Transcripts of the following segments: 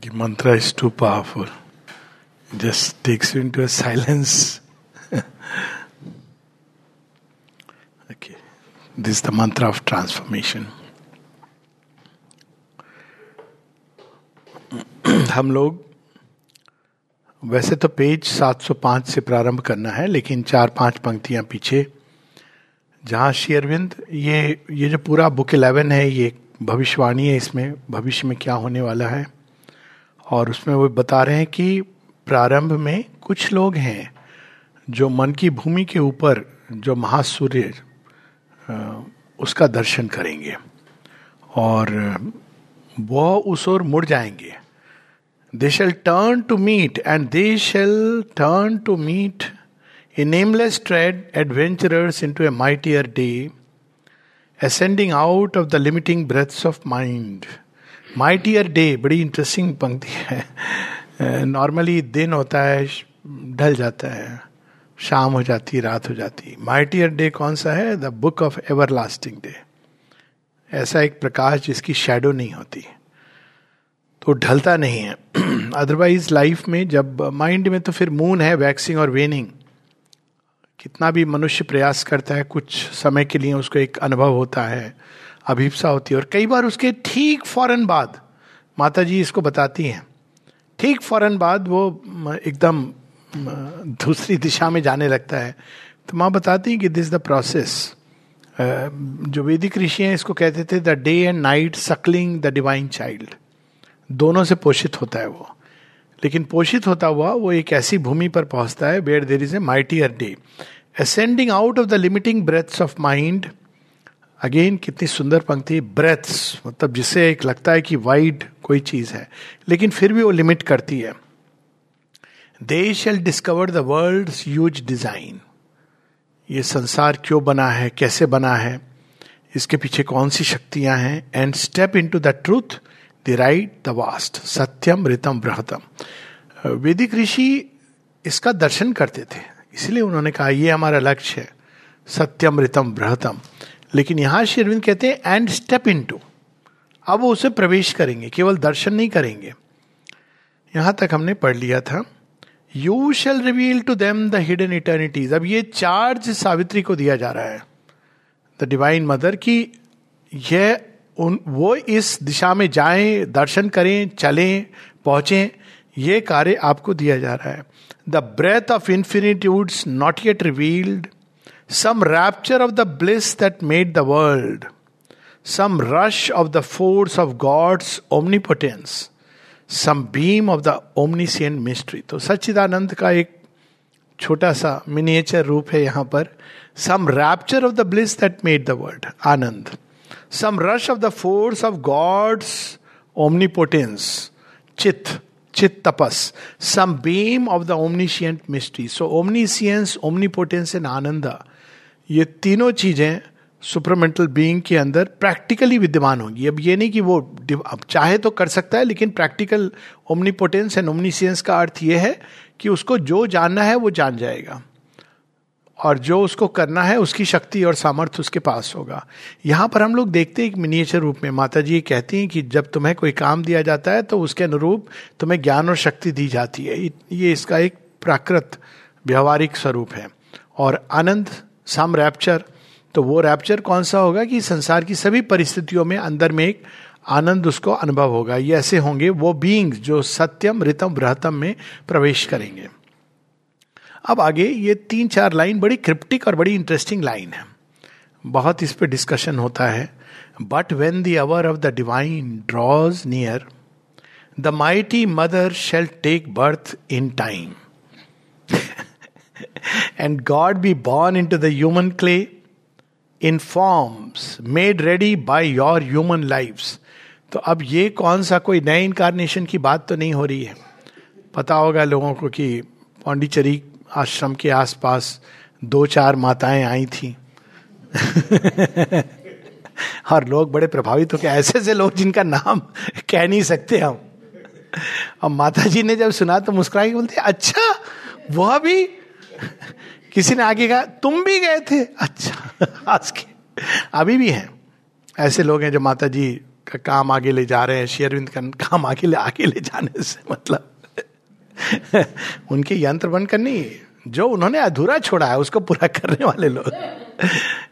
The mantra is too powerful. Just takes you into a silence. okay. This is the mantra of transformation. हम लोग वैसे तो page 705 से प्रारंभ करना है लेकिन चार पाँच पंक्तियाँ पीछे जहाँ श्री अरविंद ये ये जो पूरा बुक इलेवन है ये भविष्यवाणी है इसमें भविष्य में क्या होने वाला है और उसमें वो बता रहे हैं कि प्रारंभ में कुछ लोग हैं जो मन की भूमि के ऊपर जो महासूर्य उसका दर्शन करेंगे और वह उस ओर मुड़ जाएँगे। They shall turn to meet and they shall turn to meet a nameless tread adventurers into a mightier day ascending out of the limiting breaths of of mind. Mightier day बड़ी इंटरेस्टिंग पंक्ति है। Normally दिन होता है, ढल जाता है, शाम हो जाती, रात हो जाती। माई माइटियर डे कौन सा है? The book of everlasting day ऐसा एक प्रकाश जिसकी शेडो नहीं होती। तो ढलता नहीं है। अदरवाइज़ लाइफ में जब माइंड में तो फिर मून है वैक्सिंग और वेनिंग कितना भी मनुष्य प्रयास करता है, कुछ समय के लिए उसको एक अनुभव होता है। अभिप्सा होती है। और कई बार उसके ठीक फ़ौरन बाद माता जी इसको बताती हैं। ठीक फ़ौरन बाद वो एकदम दूसरी दिशा में जाने लगता है। तो माँ बताती हैं कि दिस द प्रोसेस जो वैदिक ऋषि हैं, इसको कहते थे the day and night suckling the divine child दोनों से पोषित होता है वो। लेकिन पोषित होता हुआ वो एक ऐसी भूमि पर पहुँचता है where there is a mightier day ascending out of the limiting breaths of mind again कितनी सुंदर पंक्ति ब्रेथ्स मतलब जिससे एक लगता है कि वाइड कोई चीज़ है, लेकिन फिर भी वो लिमिट करती है। They shall discover the world's design ये संसार क्यों बना है, कैसे बना है, इसके पीछे कौन सी शक्तियाँ हैं and step into the truth the right the vast सत्यम रितम बृहतम वैदिक ऋषि इसका दर्शन करते थे, इसलिए उन्होंने कहा यह हमारा लक्ष्य है सत्यम रितम बृहतम लेकिन यहाँ श्री अरविंद कहते हैं एंड स्टेप इन टू अब वो उसे प्रवेश करेंगे, केवल दर्शन नहीं करेंगे। यहाँ तक हमने पढ़ लिया था you shall reveal to them the hidden eternities अब ये चार्ज सावित्री को दिया जा रहा है। द डिवाइन मदर की यह उन, वो इस दिशा में जाएँ, दर्शन करें, चलें, पहुँचे, ये कार्य आपको दिया जा रहा है। The breath of infinitudes not yet revealed some rapture of the bliss that made the world some rush of the force of God's omnipotence some beam of the omniscient mystery तो सच्चिदानंद का एक छोटा सा मिनिएचर रूप है यहाँ पर some rapture of the bliss that made the world Anand some rush of the force of God's omnipotence, chit, chit tapas, some beam of the omniscient mystery. So omniscience, omnipotence and ananda, ये तीनों चीज़ें supermental being के अंदर practically विद्यमान होंगी। अब ये नहीं कि वो अब चाहे तो कर सकता है, लेकिन प्रैक्टिकल ओमनीपोटेंस एंड ओमनीसियंस का अर्थ ये है कि उसको जो जानना है वो जान जाएगा। और जो उसको करना है, उसकी शक्ति और सामर्थ्य उसके पास होगा। यहाँ पर हम लोग देखते हैं एक मिनिएचर रूप में। माता जी कहती हैं कि जब तुम्हें कोई काम दिया जाता है तो उसके अनुरूप तुम्हें ज्ञान और शक्ति दी जाती है। ये इसका एक प्राकृत, व्यवहारिक स्वरूप है। और आनंद सम रैप्चर तो वो रैप्चर कौन सा होगा कि संसार की सभी परिस्थितियों में अंदर में एक आनंद उसको अनुभव होगा। ये ऐसे होंगे वो बींग्स जो सत्यम, रितम, बृहतम में प्रवेश करेंगे। अब आगे ये तीन चार लाइन बड़ी क्रिप्टिक और बड़ी इंटरेस्टिंग लाइन है। बहुत इस पर डिस्कशन होता है। But when the hour of the divine draws near the mighty mother shall take birth in time God be born into the human clay in forms made ready by your human life तो अब ये कौन सा कोई नए incarnation की बात तो नहीं हो रही है। पता होगा लोगों को कि पांडिचेरी आश्रम के आसपास दो चार माताएँ आई थी। और लोग बड़े प्रभावित हो गए ऐसे ऐसे लोग जिनका नाम कह नहीं सकते हम। अब माता जी ने जब सुना तो मुस्कुराई, बोलते अच्छा वह भी किसी ने आगे कहा, तुम भी गए थे? अच्छा आज के, अभी भी हैं। ऐसे लोग हैं जो माता जी का काम आगे ले जा रहे हैं शेयरविंद का काम आगे ले आगे ले जाने से मतलब उनके यंत्र बनकर नहीं जो उन्होंने अधूरा छोड़ा है, उसको पूरा करने वाले लोग।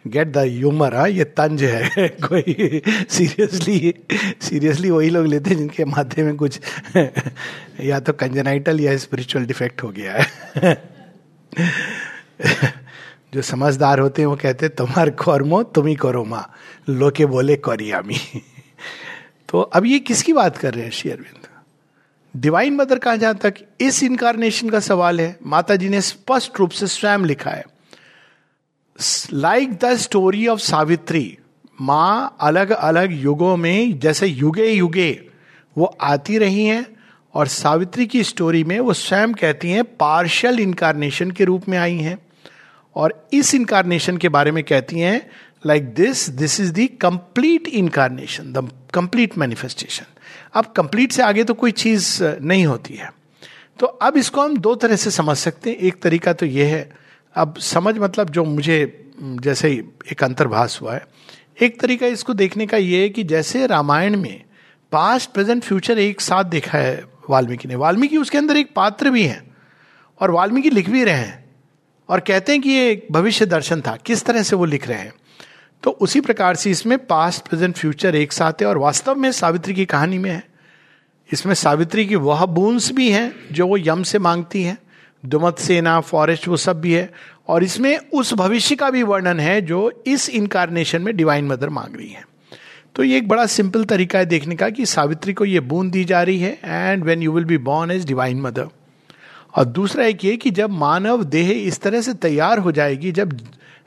गेट द ह्यूमर हाँ ये तंज है। कोई सीरियसली सीरियसली वही लोग लेते हैं जिनके माथे में कुछ या तो कंजनाइटल या स्पिरिचुअल डिफेक्ट हो गया है। जो समझदार होते हैं, वो कहते हैं तुम्हार कर्मो, तुम ही करो माँ। लोके बोले कौरियामी तो अब ये किसकी बात कर रहे हैं, श्री अरविंद? डिवाइन मदर कहा जहाँ तक? इस इनकारनेशन का सवाल है। माता जी ने स्पष्ट रूप से स्वयं लिखा है। Like the story of Savitri माँ अलग अलग युगों में, जैसे युगे युगे वो आती रही हैं और सावित्री की स्टोरी में वो स्वयं कहती हैं पार्शल इनकारनेशन के रूप में आई हैं। और इस इनकारनेशन के बारे में कहती हैं like this this is the complete incarnation the complete manifestation अब कंप्लीट से आगे तो कोई चीज़ नहीं होती है। तो अब इसको हम दो तरह से समझ सकते हैं। एक तरीका तो यह है, अब समझ मतलब जो मुझे जैसे एक अंतर्भाष हुआ है। एक तरीका इसको देखने का यह है कि जैसे रामायण में पास्ट प्रेजेंट फ्यूचर एक साथ देखा है वाल्मीकि ने। वाल्मीकि उसके अंदर एक पात्र भी हैं और वाल्मीकि लिख भी रहे हैं और कहते हैं कि ये भविष्य दर्शन था। किस तरह से वो लिख रहे हैं? तो उसी प्रकार से इसमें पास्ट प्रेजेंट फ्यूचर एक साथ है और वास्तव में सावित्री की कहानी में है। इसमें सावित्री की वह बूंस भी हैं जो वो यम से मांगती हैं। दुमत सेना फॉरेस्ट वो सब भी है और इसमें उस भविष्य का भी वर्णन है जो इस इनकारनेशन में डिवाइन मदर मांग रही है। तो ये एक बड़ा सिंपल तरीका है देखने का कि सावित्री को ये बूंद दी जा रही है and when you will be born as divine mother और दूसरा एक ये कि जब मानव देह इस तरह से तैयार हो जाएगी, जब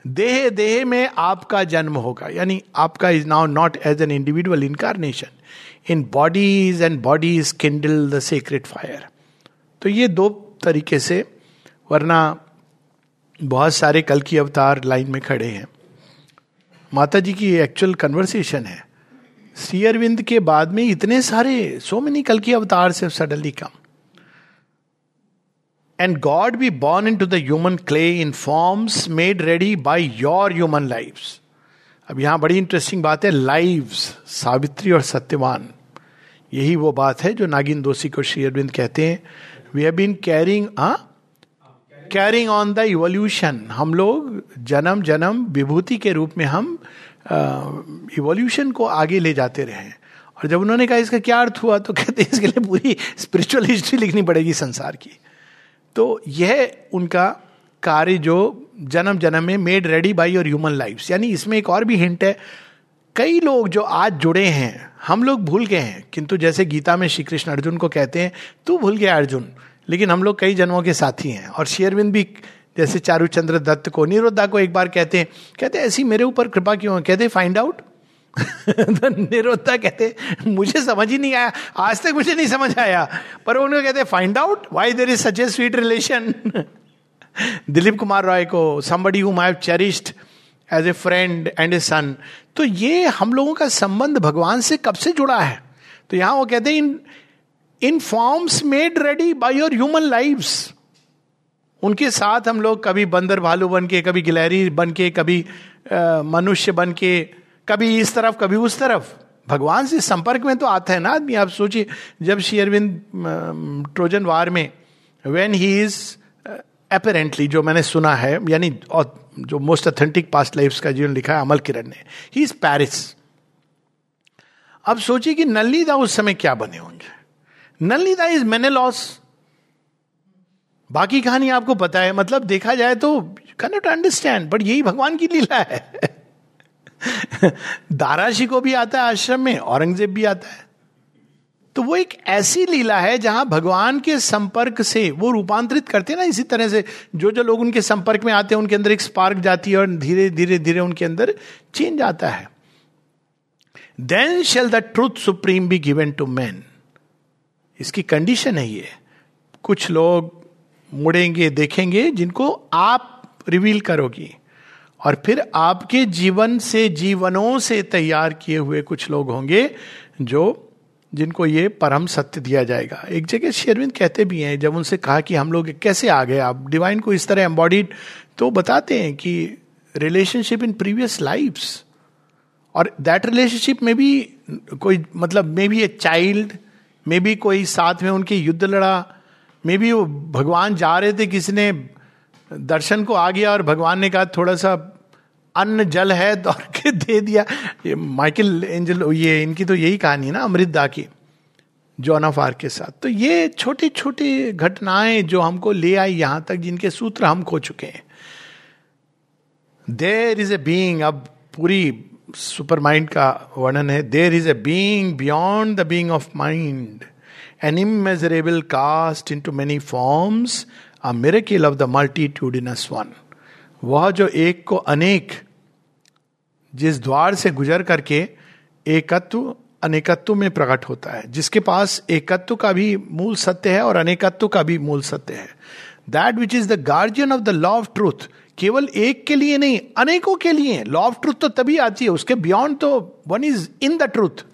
देह देह में आपका जन्म होगा, यानी आपका is now not as an individual incarnation in bodies and bodies kindle the secret fire तो ये दो तरीके से, वरना बहुत सारे कल की अवतार लाइन में खड़े हैं। माता जी की एक्चुअल कन्वर्सेशन है। श्री अरविंद के बाद में इतने सारे सो मेनी कल की अवतार से suddenly come and God be born into the human clay in forms made ready by your human life अब यहाँ बड़ी इंटरेस्टिंग बात है लाइव सावित्री और सत्यवान। यही वो बात है जो नागिन दोषी को श्री अरविंद कहते हैं। We have been carrying carrying on the evolution हम लोग जन्म जन्म, विभूति के रूप में हम इवोल्यूशन को आगे ले जाते रहे। और जब उन्होंने कहा इसका क्या अर्थ हुआ तो कहते हैं, इसके लिए पूरी स्पिरिचुअल हिस्ट्री लिखनी पड़ेगी संसार की। तो यह उनका कार्य जो जन्म जन्म में made ready by our human life यानी इसमें एक और भी हिंट है, कई लोग जो आज जुड़े हैं, हम लोग भूल गए हैं। किंतु जैसे गीता में श्री कृष्ण अर्जुन को कहते हैं, तू भूल गया अर्जुन, लेकिन हम लोग कई जन्मों के साथी हैं। और शेयरविंद भी जैसे चारुचंद्र दत्त को निरुद्धा को एक बार कहते हैं, कहते ऐसी मेरे ऊपर कृपा क्यों है? कहते फाइंड आउट तो कहते मुझे समझ ही नहीं आया, आज तक मुझे नहीं समझ आया। पर उन्होंने कहते find out why there is such a sweet relation Dilip Kumar Roy को somebody who I cherished as a friend and a son तो ये हम लोगों का संबंध भगवान से कब से जुड़ा है? तो यहाँ वो कहते हैं in in forms made ready by your human lifes उनके साथ हम लोग कभी बंदर भालू बन के, कभी गिलहरी बन के, कभी मनुष्य बन के, कभी इस तरफ़, कभी उस तरफ़। भगवान से संपर्क में तो आता है ना आदमी। आप सोचिए, जब श्री अरविंद ट्रोजन वार में वेन ही इज़ अपेरेंटली जो मैंने सुना है, यानी जो मोस्ट अथेंटिक पास्ट लाइफ का जीवन लिखा है, अमल किरण ने ही इज़ पैरिस अब सोचिए कि नलिदा उस समय क्या बने होंगे। नलिदा इज़ मैने लॉस बाकी कहानी आपको पता है मतलब देखा जाए तो कैन अंडरस्टैंड बट यही भगवान की लीला है। दाराशी को भी आता है आश्रम में, औरंगज़ेब भी आता है। तो वो एक ऐसी लीला है जहाँ भगवान के संपर्क से वो रूपांतरित करते हैं ना इसी तरह से, जो जो लोग उनके संपर्क में आते हैं, उनके अंदर एक स्पार्क जाती है और धीरे धीरे धीरे उनके अंदर चेंज आता है। Then shall the truth supreme be given to man इसकी कंडीशन है ये। कुछ लोग मुड़ेंगे, देखेंगे, जिनको आप रिवील करोगी। और फिर आपके जीवन से, जीवनों से तैयार किए हुए कुछ लोग होंगे, जो, जिनको ये परम सत्य दिया जाएगा। एक जगह शेरविंद कहते भी हैं, जब उनसे कहा कि हम लोग कैसे आ गए, आप डिवाइन को इस तरह एम्बॉडीड तो बताते हैं कि रिलेशनशिप इन प्रीवियस लाइफ्स और दैट रिलेशनशिप में भी कोई मतलब may be a child may be कोई साथ में उनके युद्ध लड़ा मे बी वो भगवान जा रहे थे, किसी ने दर्शन को आ गया और भगवान ने कहा, थोड़ा सा अन्न जल है, दौड़ के दे दिया। ये माइकल एंजल, ये इनकी तो यही कहानी ना, अमृतदा की, जॉन ऑफ़ आर के साथ। तो ये छोटी छोटी घटनाएँ जो हमको ले आई यहाँ तक, जिनके सूत्र हम खो चुके हैं। देर इज़ ए बींग अब पूरी सुपर माइंड का वर्णन है। There is a being beyond the being of mind immeasurable cast into many forms a miracle of the multitudinous one वह जो एक को अनेक, जिस द्वार से गुजर करके एकत्व, अनेकत्व में प्रकट होता है, जिसके पास एकत्व का भी मूल सत्य है और अनेकत्व का भी मूल सत्य है। That which is the guardian of the law of truth केवल एक के लिए नहीं, अनेकों के लिए। लॉ ऑफ़ ट्रूथ तो तभी आती है, उसके बियॉन्ड तो one is in the truth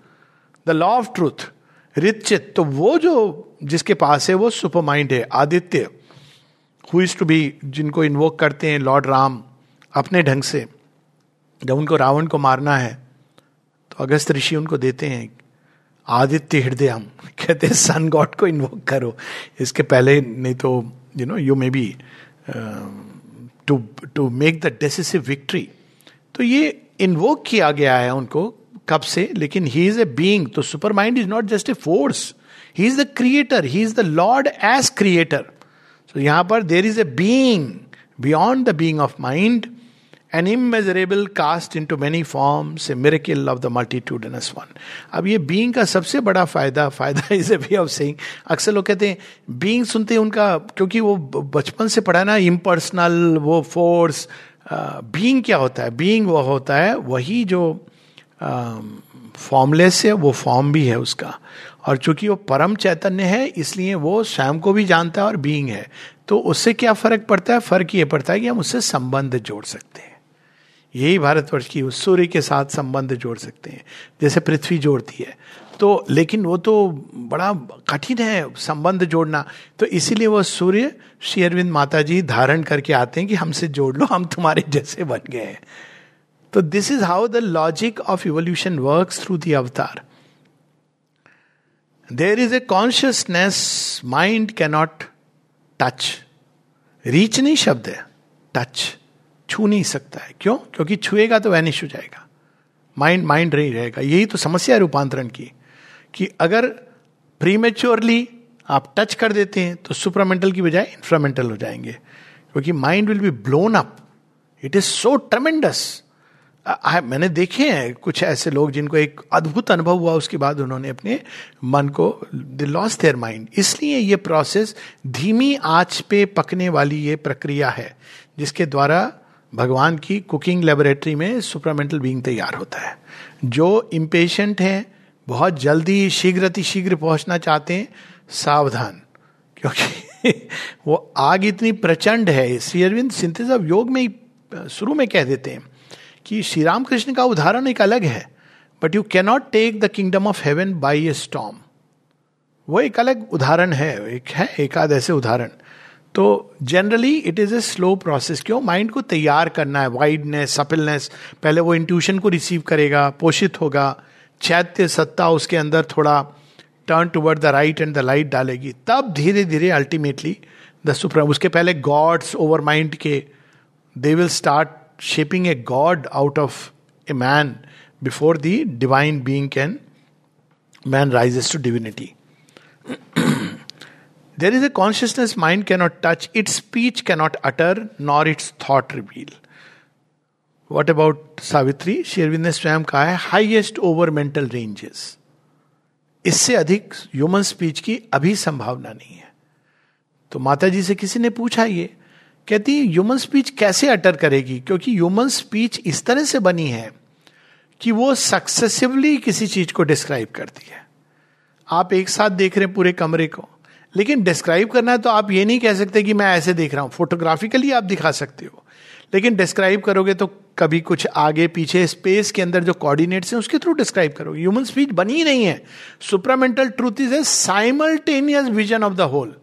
the law of truth रिचित तो वो जो जिसके पास है, वो सुपर माइंड है, Aditya who is to be जिनको इन्वोक करते हैं लॉर्ड राम अपने ढंग से। जब उनको रावण को मारना है तो अगस्त ऋषि उनको देते हैं, आदित्य हृदय हम कहते हैं सन गॉड को इन्वोक करो। इसके पहले नहीं तो you know you may be to to make the decisive victory तो ये इन्वोक किया गया है उनको कब से, लेकिन he is a being supermind is not just a force he is the creator he is the lord as creator so यहाँ पर there is a being beyond the being of mind an immeasurable cast into many forms a miracle of the multitudinous one अब ये being का सबसे बड़ा फ़ायदा फ़ायदा is a way of saying अक्सर लोग कहते हैं बींग सुनते हैं उनका, क्योंकि वो बचपन से पढ़ा ना इम्पर्सनल वो फोर्स बींग क्या होता है? बींग वह होता है, वही जो फॉर्मलेस है, वो फॉर्म भी है उसका। और चूँकि वो परम चैतन्य है, इसलिए वो स्वयं को भी जानता है और बीइंग है। तो उससे क्या फ़र्क पड़ता है? फ़र्क ये पड़ता है कि हम उससे संबंध जोड़ सकते हैं। यही भारतवर्ष की उस सूर्य के साथ संबंध जोड़ सकते हैं, जैसे पृथ्वी जोड़ती है। तो लेकिन वो तो बड़ा कठिन है संबंध जोड़ना। तो इसीलिए वो सूर्य श्री अरविंद माता जी धारण करके आते हैं कि हमसे जोड़ लो, हम तुम्हारे जैसे बन गए हैं। तो this is how the logic of evolution work through the avatar there is a consciousness mind cannot touch reach नहीं शब्द है. टच छू नहीं सकता है. क्यों? क्योंकि छुएगा तो वैनिश हो जाएगा. माइंड माइंड नहीं रहेगा. यही तो समस्या है रूपांतरण की, कि अगर प्रीमेच्योरली आप टच कर देते हैं तो सुपरामेंटल की बजाय इंफ्रामेंटल हो जाएँगे. क्योंकि mind will be blown up it is so tremendous मैंने देखे हैं कुछ ऐसे लोग जिनको एक अद्भुत अनुभव हुआ, उसके बाद उन्होंने अपने मन को दे लॉस देयर माइंड इसलिए ये प्रोसेस धीमी आँच पे पकने वाली ये प्रक्रिया है, जिसके द्वारा भगवान की कुकिंग लेबोरेटरी में सुपरामेंटल बींग तैयार होता है। जो इम्पेशेंट हैं, बहुत जल्दी शीघ्र अति शीघ्र पहुँचना चाहते हैं, सावधान, क्योंकि वो आग इतनी प्रचंड है। श्री अरविंद सिंथेस ऑफ़ योग में ही, शुरू में कह देते हैं। कि श्री राम कृष्ण का उदाहरण एक अलग है but you cannot take the kingdom of heaven by a storm वो एक अलग उदाहरण है, एक है, एक आध ऐसे उदाहरण। तो generally it is a slow process क्यों? माइंड को तैयार करना है वाइडनेस सपिलनेस पहले वो इंट्यूशन को रिसीव करेगा, पोषित होगा, चैत्य सत्ता उसके अंदर थोड़ा turn toward the right and the light डालेगी। तब धीरे धीरे अल्टीमेटली द सुप्रीम उसके पहले गॉड्स ओवर माइंड के they will start shaping a god out of a man before the divine being can man rises to divinity There is a consciousness mind cannot touch, its speech cannot utter, nor its thought reveal. What about Savitri? शेरविंद ने स्वयं कहा है highest overmental ranges इससे अधिक human speech की अभी संभावना नहीं है तो माता जी से किसी ने पूछा ये कहती है ह्यूमन स्पीच कैसे अटर करेगी? क्योंकि ह्यूमन स्पीच इस तरह से बनी है कि वो सक्सेसिवली किसी चीज़ को डिस्क्राइब करती है। आप एक साथ देख रहे हैं पूरे कमरे को, लेकिन डिस्क्राइब करना है तो आप ये नहीं कह सकते कि मैं ऐसे देख रहा हूँ। फोटोग्राफिकली आप दिखा सकते हो, लेकिन डिस्क्राइब करोगे तो कभी कुछ आगे पीछे स्पेस के अंदर जो कोऑर्डिनेट्स हैं उसके थ्रू डिस्क्राइब करोगे। ह्यूमन स्पीच बनी ही नहीं है। Supramental truth is a simultaneous vision of the whole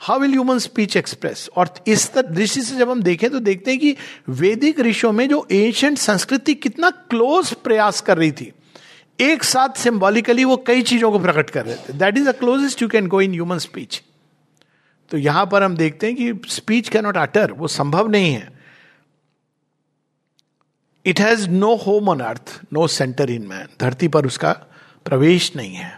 how will human speech express और इस दृष्टि से जब हम देखें तो देखते हैं कि वैदिक ऋषियों में जो एंशंट संस्कृति कितना क्लोज प्रयास कर रही थी, एक साथ सिंबॉलिकली वो कई चीज़ों को प्रकट कर रहे थे। That is the closest you can go in human speech तो यहाँ पर हम देखते हैं कि स्पीच कैन नॉट अटर वो संभव नहीं है। It has no home on earth no center in man धरती पर उसका प्रवेश नहीं है।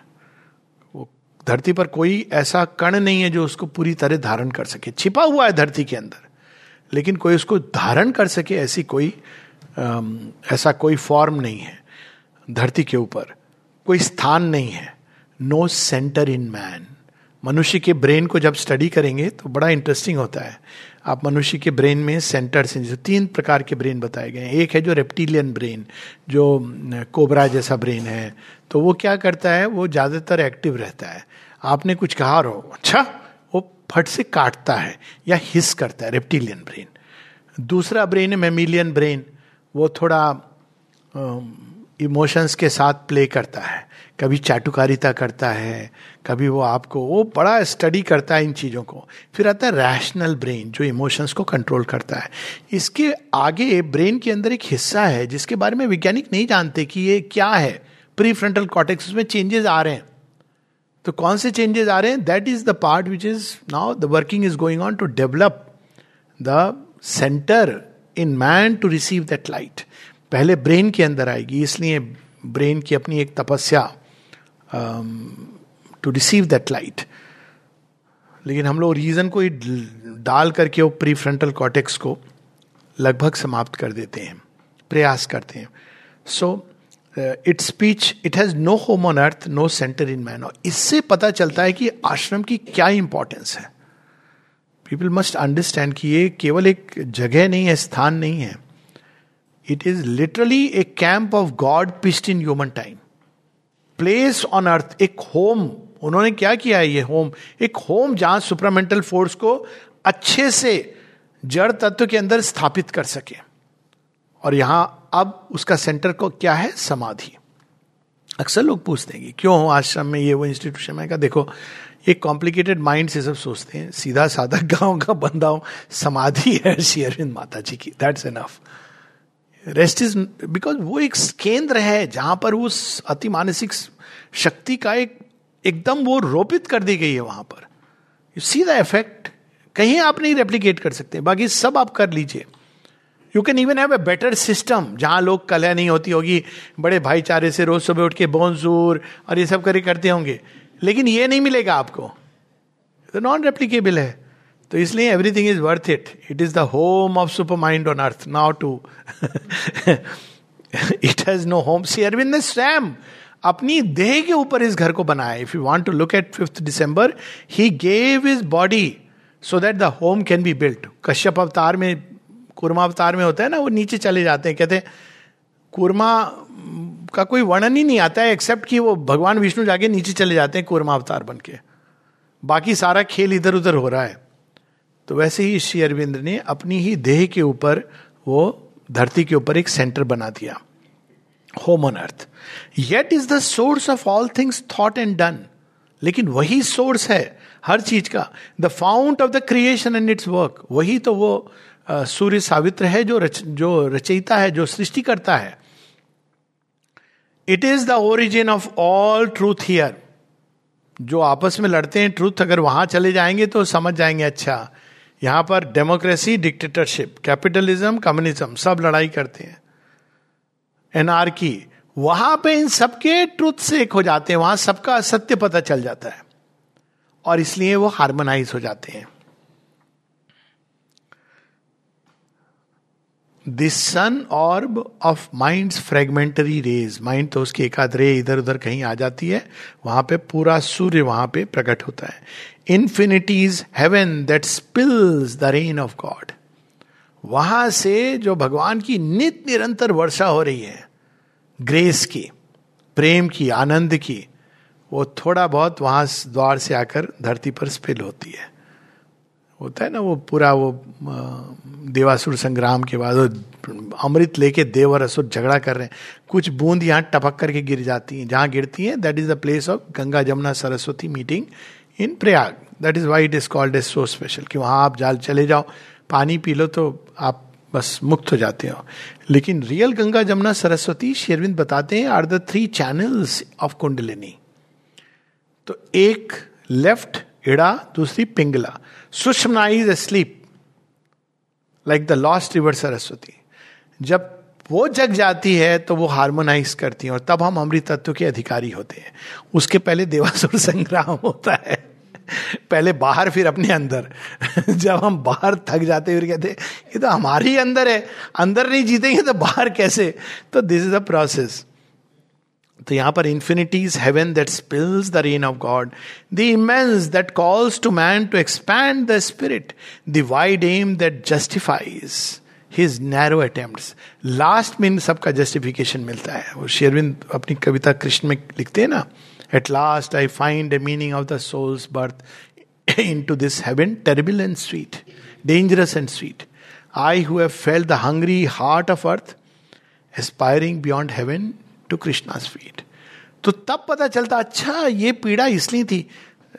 धरती पर कोई ऐसा कण नहीं है जो उसको पूरी तरह धारण कर सके। छिपा हुआ है धरती के अंदर, लेकिन कोई उसको धारण कर सके ऐसी कोई ऐसा कोई फॉर्म नहीं है धरती के ऊपर। कोई स्थान नहीं है। नो सेंटर इन मैन मनुष्य के ब्रेन को जब स्टडी करेंगे तो बड़ा इंटरेस्टिंग होता है। आप मनुष्य के ब्रेन में सेंटर्स हैं जो तीन प्रकार के ब्रेन बताए गए हैं। एक है जो रेप्टिलियन ब्रेन जो कोबरा जैसा ब्रेन है। तो वो क्या करता है? वो ज़्यादातर एक्टिव रहता है। आपने कुछ कहा रहो अच्छा वो फट से काटता है या हिस करता है रेप्टिलियन ब्रेन दूसरा ब्रेन है मेमिलियन ब्रेन वो थोड़ा इमोशंस के साथ प्ले करता है। कभी चाटुकारिता करता है, कभी वो आपको, वो बड़ा स्टडी करता है इन चीज़ों को। फिर आता है रैशनल ब्रेन जो इमोशंस को कंट्रोल करता है। इसके आगे ब्रेन के अंदर एक हिस्सा है, जिसके बारे में वैज्ञानिक नहीं जानते कि ये क्या है। प्री फ्रंटल कॉटेक्स उसमें चेंजेस आ रहे हैं। तो कौन से चेंजेस आ रहे हैं? That is the part which is now the working is going on to develop the center in man to receive that light पहले ब्रेन के अंदर आएगी, इसलिए ब्रेन की अपनी एक तपस्या। टू रिसीव दैट लाइट लेकिन हम लोग रीजन को ही डाल करके वो प्री फ्रंटल कॉटेक्स को लगभग समाप्त कर देते हैं, प्रयास करते हैं। So it speech it has no home on earth no center in man और इससे पता चलता है कि आश्रम की क्या इंपॉर्टेंस है। पीपल मस्ट अंडरस्टैंड कि ये केवल एक जगह नहीं है, स्थान नहीं है। It is literally a camp of God pitched in human time place on earth एक होम उन्होंने क्या किया है ये होम एक होम जहाँ सुपरामेंटल फोर्स को अच्छे से जड़ तत्व के अंदर स्थापित कर सके। और यहाँ अब उसका सेंटर को क्या है? समाधि। अक्सर लोग पूछते हैं कि क्यों आश्रम में ये वो इंस्टीट्यूशन में का देखो, ये कॉम्प्लिकेटेड माइंड से सब सोचते हैं। सीधा साधा गाँव का बंदा हो, समाधि है श्री अरविंद माता जी की। That's enough rest is because वो एक केंद्र है जहाँ पर उस अति मानसिक शक्ति का एक, एकदम वो रोपित कर दी गई है वहाँ पर। यू सी द इफ़ेक्ट कहीं आप नहीं रेप्लीकेट कर सकते। बाकी सब आप कर लीजिए। You can even have a better system जहाँ लोग कलह नहीं होती होगी, बड़े भाईचारे से रोज सुबह उठ के बोनजूर और ये सब करे करते होंगे। लेकिन ये नहीं मिलेगा आपको। नॉन रेप्लीकेबल है। तो इसलिए everything is worth it it is the home of super mind on earth now to it has no home Sri Aurobindo ने स्वयं अपनी देह के ऊपर इस घर को बनाया। If you want to look at fifth December he gave his body so that the home can be built Kashyap अवतार में, कुरमा अवतार में होता है ना, वो नीचे चले जाते हैं। कहते हैं, कुरमा का कोई वर्णन ही नहीं आता है एक्सेप्ट कि वो भगवान विष्णु जाके नीचे चले जाते हैं कुरमा अवतार बन के बाकी सारा खेल इधर उधर हो रहा है। तो वैसे ही श्री अरविंद ने अपनी ही देह के ऊपर वो धरती के ऊपर एक सेंटर बना दिया home on earth yet is the source of all things thought and done लेकिन वही सोर्स है हर चीज़ का the fount of the creation and its work वही तो वो सूर्य सावित्र है जो रच, जो रचयिता है जो सृष्टि करता है। It is the origin of all truth here जो आपस में लड़ते हैं ट्रूथ अगर वहाँ चले जाएँगे तो समझ जाएँगे अच्छा। यहाँ पर डेमोक्रेसी, डिक्टेटरशिप, कैपिटलिज्म, कम्युनिज्म, सब लड़ाई करते हैं। एनआरकी, वहाँ पे इन सबके ट्रुथ से एक हो जाते हैं, वहाँ सबका सत्य पता चल जाता है। और इसलिए वो हार्मोनाइज हो जाते हैं। This sun orb of mind fragmentary rays mind तो उसकी एकाध रे इधर उधर कहीं आ जाती है, वहाँ पे पूरा सूर्य वहाँ पे प्रकट होता है। Infinity's heaven that spills the rain of God वहाँ से जो भगवान की नित निरंतर वर्षा हो रही है ग्रेस की, प्रेम की, आनंद की, वो थोड़ा बहुत वहाँ द्वार से आकर धरती पर स्पिल होती है। होता है ना वो पूरा वो देवासुर संग्राम के बाद अमृत लेके देव और असुर झगड़ा कर रहे हैं। कुछ बूंद यहाँ टपक करके गिर जाती हैं। जहाँ गिरती हैं that is the place of Ganga Jamuna Saraswati meeting in Prayag that is why it is called as so special कि वहाँ आप जाल चले जाओ, पानी पी लो तो आप बस मुक्त हो जाते हो। लेकिन रियल गंगा जमुना सरस्वती शेरविंद बताते हैं are the three channels of kundalini तो एक लेफ़्ट इड़ा, दूसरी Pingala. Sushumna is sleep like the lost river Saraswati जब वो जग जाती है तो वो हार्मोनाइज करती है, और तब हम अमृत तत्व के अधिकारी होते हैं। उसके पहले देवासुर संग्राम होता है। पहले बाहर, फिर अपने अंदर। जब हम बाहर थक जाते फिर कहते ये तो हमारे ही अंदर है। अंदर नहीं जीतेंगे तो बाहर कैसे? तो दिस इज़ द प्रोसेस तो यहाँ पर infinity is heaven that spills the rain of God the immense that calls to man to expand the spirit the wide aim that justifies his narrow attempt last में इन सबका justification मिलता है वो शेरविंद अपनी कविता कृष्ण में लिखते हैं ना at last I find the meaning of the soul's birth into this heaven terrible and sweet dangerous and sweet I who have felt the hungry heart of earth aspiring beyond heaven to Krishna feet तो तब पता चलता अच्छा ये पीड़ा इसलिए थी।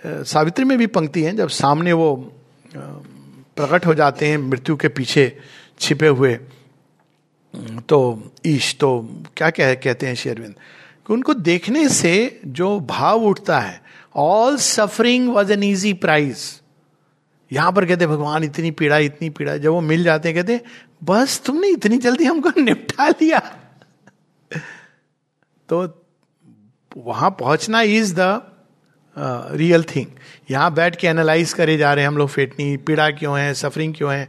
सावित्री में भी पंक्ति है, जब सामने वो प्रकट हो जाते हैं मृत्यु के पीछे छिपे हुए। तो ईश तो क्या कह, कहते हैं शेरविंद कि उनको देखने से जो भाव उठता है all suffering was an easy price यहाँ पर कहते भगवान, इतनी पीड़ा इतनी पीड़ा। जब वो मिल जाते हैं, कहते बस तुमने इतनी जल्दी हमको निपटा लिया। तो वहाँ पहुँचना इज़ द रियल थिंग यहाँ बैठ के एनालाइज करे जा रहे हैं हम लोग, फेटनी, पीड़ा क्यों है सफरिंग क्यों है?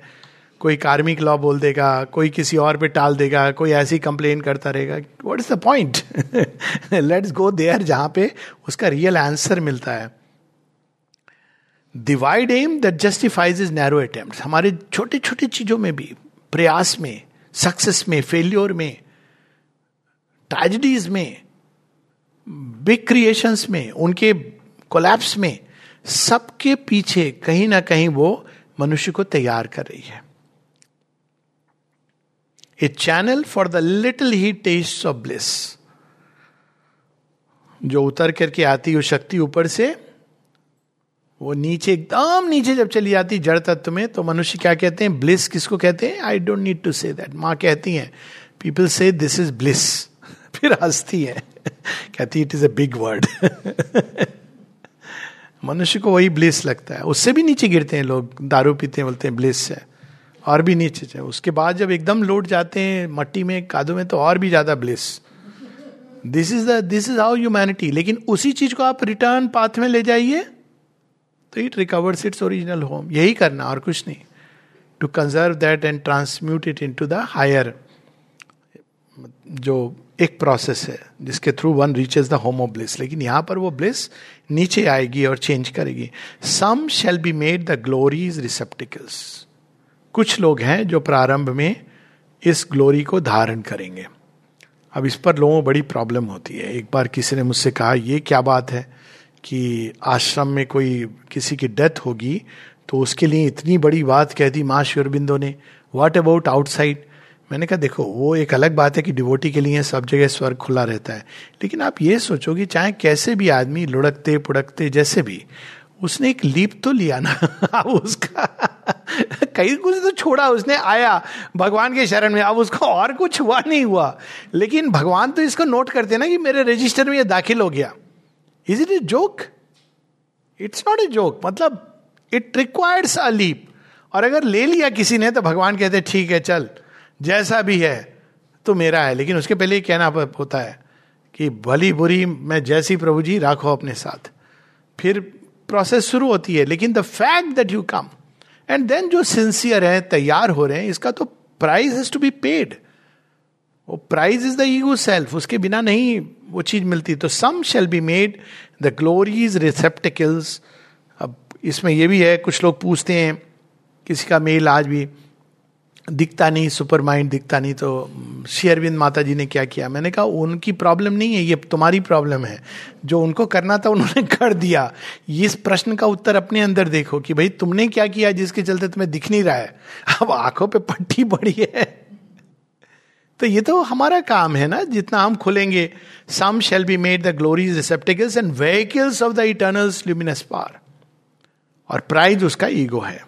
कोई कार्मिक लॉ बोल देगा, कोई किसी और पे टाल देगा, कोई ऐसी कंप्लेन करता रहेगा। What is the point let's go there जहाँ पे उसका रियल आंसर मिलता है। The wide aim that justifies his narrow attempt हमारे छोटे छोटे चीज़ों में भी, प्रयास में सक्सेस में फेल्योर में ट्रेजिडीज में बिग क्रिएशंस में, उनके कोलैप्स में, सबके पीछे कहीं ना कहीं वो मनुष्य को तैयार कर रही है। A channel for the little he taste of bliss जो उतर करके आती वो शक्ति ऊपर से, वो नीचे, एकदम नीचे जब चली जाती जड़ तत्व में तो मनुष्य क्या कहते हैं? ब्लिस किसको कहते हैं? I don't need to say that माँ कहती हैं people say this is bliss फिर हंसती है। कहती it is a big word मनुष्य को वही ब्लिस लगता है। उससे भी नीचे गिरते हैं लोग। दारू पीते हैं, बोलते हैं ब्लिस है। और भी नीचे जाए। उसके बाद जब एकदम लौट जाते हैं, मट्टी में, कादों में तो और भी ज़्यादा bliss this is the this is how humanity लेकिन उसी चीज़ को आप रिटर्न पाथ में ले जाइए तो it recovers its original home यही करना और कुछ नहीं। To conserve that and transmute it into the higher जो एक प्रोसेस है, जिसके through one reaches the home of bliss लेकिन यहाँ पर वो ब्लिस नीचे आएगी और चेंज करेगी। Some shall be made the glory's receptacles कुछ लोग हैं जो प्रारंभ में इस ग्लोरी को धारण करेंगे। अब इस पर लोगों बड़ी प्रॉब्लम होती है। एक बार किसी ने मुझसे कहा, ये क्या बात है कि आश्रम में कोई किसी की डेथ होगी? तो उसके लिए इतनी बड़ी बात कह दी माँ श्योरबिंदो ने। वॉट अबाउट आउटसाइड मैंने कहा, देखो, वो एक अलग बात है कि डिवोटी के लिए सब जगह स्वर्ग खुला रहता है। लेकिन आप ये सोचो कि चाहे कैसे भी आदमी लुढ़कते, पुड़कते, जैसे भी, उसने एक लीप तो लिया ना, अब उसका कहीं कुछ तो छोड़ा, उसने आया भगवान के शरण में, अब उसको और कुछ हुआ नहीं हुआ। लेकिन भगवान तो इसको नोट करते ना कि मेरे रजिस्टर में ये दाखिल हो गया। Is it a joke it's not a joke मतलब इट रिक्वायर्स अ लीप और अगर ले लिया किसी ने तो भगवान कहते ठीक है, चल। जैसा भी है तो मेरा है। लेकिन उसके पहले कहना होता है कि भली बुरी मैं जैसी प्रभु जी राखो अपने साथ। फिर प्रोसेस शुरू होती है, लेकिन the fact that you come and then जो सिंसियर है, तैयार हो रहे हैं, इसका तो price has to be paid वो price is the ego self उसके बिना नहीं वो चीज़ मिलती। तो some shall be made the glory's receptacles अब इसमें ये भी है, कुछ लोग पूछते हैं, किसी का मेल आज भी दिखता नहीं सुपर माइंड दिखता नहीं तो शेयरविंद माता जी ने क्या किया? मैंने कहा, उनकी प्रॉब्लम नहीं है, ये तुम्हारी प्रॉब्लम है। जो उनको करना था, उन्होंने कर दिया। इस प्रश्न का उत्तर अपने अंदर देखो कि भाई, तुमने क्या किया जिसके चलते तुम्हें दिख नहीं रहा है? अब आँखों पे पट्टी पड़ी है। तो ये तो हमारा काम है ना, जितना हम खुलेंगे। Some shall be made the glory's receptacles and vehicles of the eternal's luminous power और प्राइज उसका ईगो है।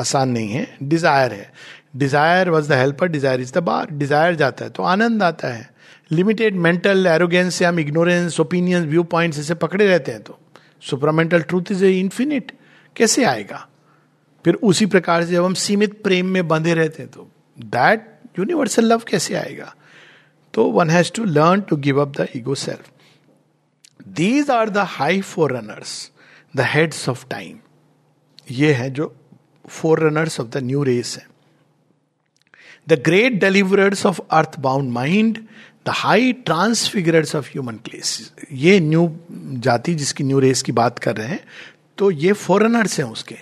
आसान नहीं है डिज़ायर है। Desire was the helper desire is the bar desire जाता है तो आनंद आता है। लिमिटेड मेंटल एरोगेंस से हम इग्नोरेंस ओपिनियन व्यू पॉइंट इसे पकड़े रहते हैं तो। सुपरामेंटल ट्रूथ इज़ इंफिनिट कैसे आएगा? फिर उसी प्रकार से जब हम सीमित प्रेम में बंधे रहते हैं तो। दैट यूनिवर्सल लव कैसे आएगा? तो one has to learn to give up the ego self these are the high forerunners the heads of time ये है जो forerunners of the new race है। The great deliverers of earth bound mind the high transfigurers of human clays ये new जाति जिसकी new race की बात कर रहे हैं तो ये फॉरनर्स हैं उसके,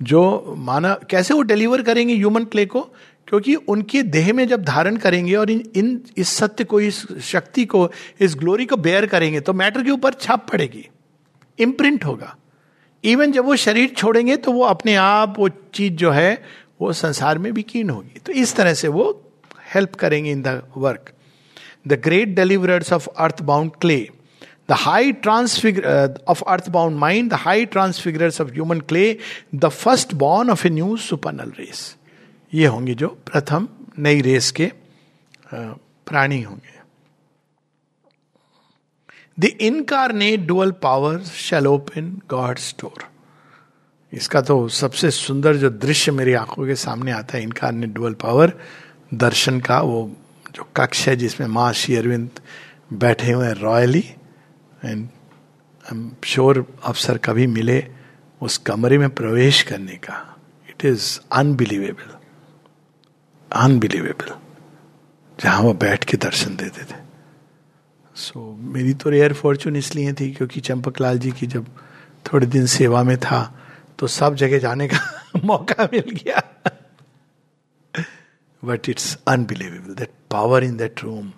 जो माना, कैसे वो डिलीवर करेंगे ह्यूमन क्ले को? क्योंकि उनके देह में जब धारण करेंगे और इन इन, इस सत्य को, इस शक्ति को, इस ग्लोरी को बेयर करेंगे तो मैटर के ऊपर छाप पड़ेगी इम्प्रिंट होगा। इवन जब वो शरीर छोड़ेंगे तो वो अपने आप, वो चीज़ जो है वो संसार में भी कीन होगी। तो इस तरह से वो हेल्प करेंगे in the work the great deliverers of earth bound clay the high transfigure of earth bound mind the high transfigurers of human clay the first born of a new supernal race ये होंगे जो प्रथम नई race के uh, प्राणी होंगे। The incarnate dual power shall open God's door इसका तो सबसे सुंदर जो दृश्य मेरी आँखों के सामने आता है इनका अन्य डुअल पावर दर्शन का वो जो कक्ष है जिसमें माँ श्री अरविंद बैठे हुए हैं royally and I am sure अवसर कभी मिले उस कमरे में प्रवेश करने का। इट इज़ अनबिलीवेबल अनबिलीवेबल जहाँ वो बैठ के दर्शन देते थे। सो so, मेरी तो रेयर फॉर्चून इसलिए थी क्योंकि चंपक लाल जी की जब थोड़े दिन सेवा में था तो सब जगह जाने का मौका मिल गया। But it's unbelievable that power in that room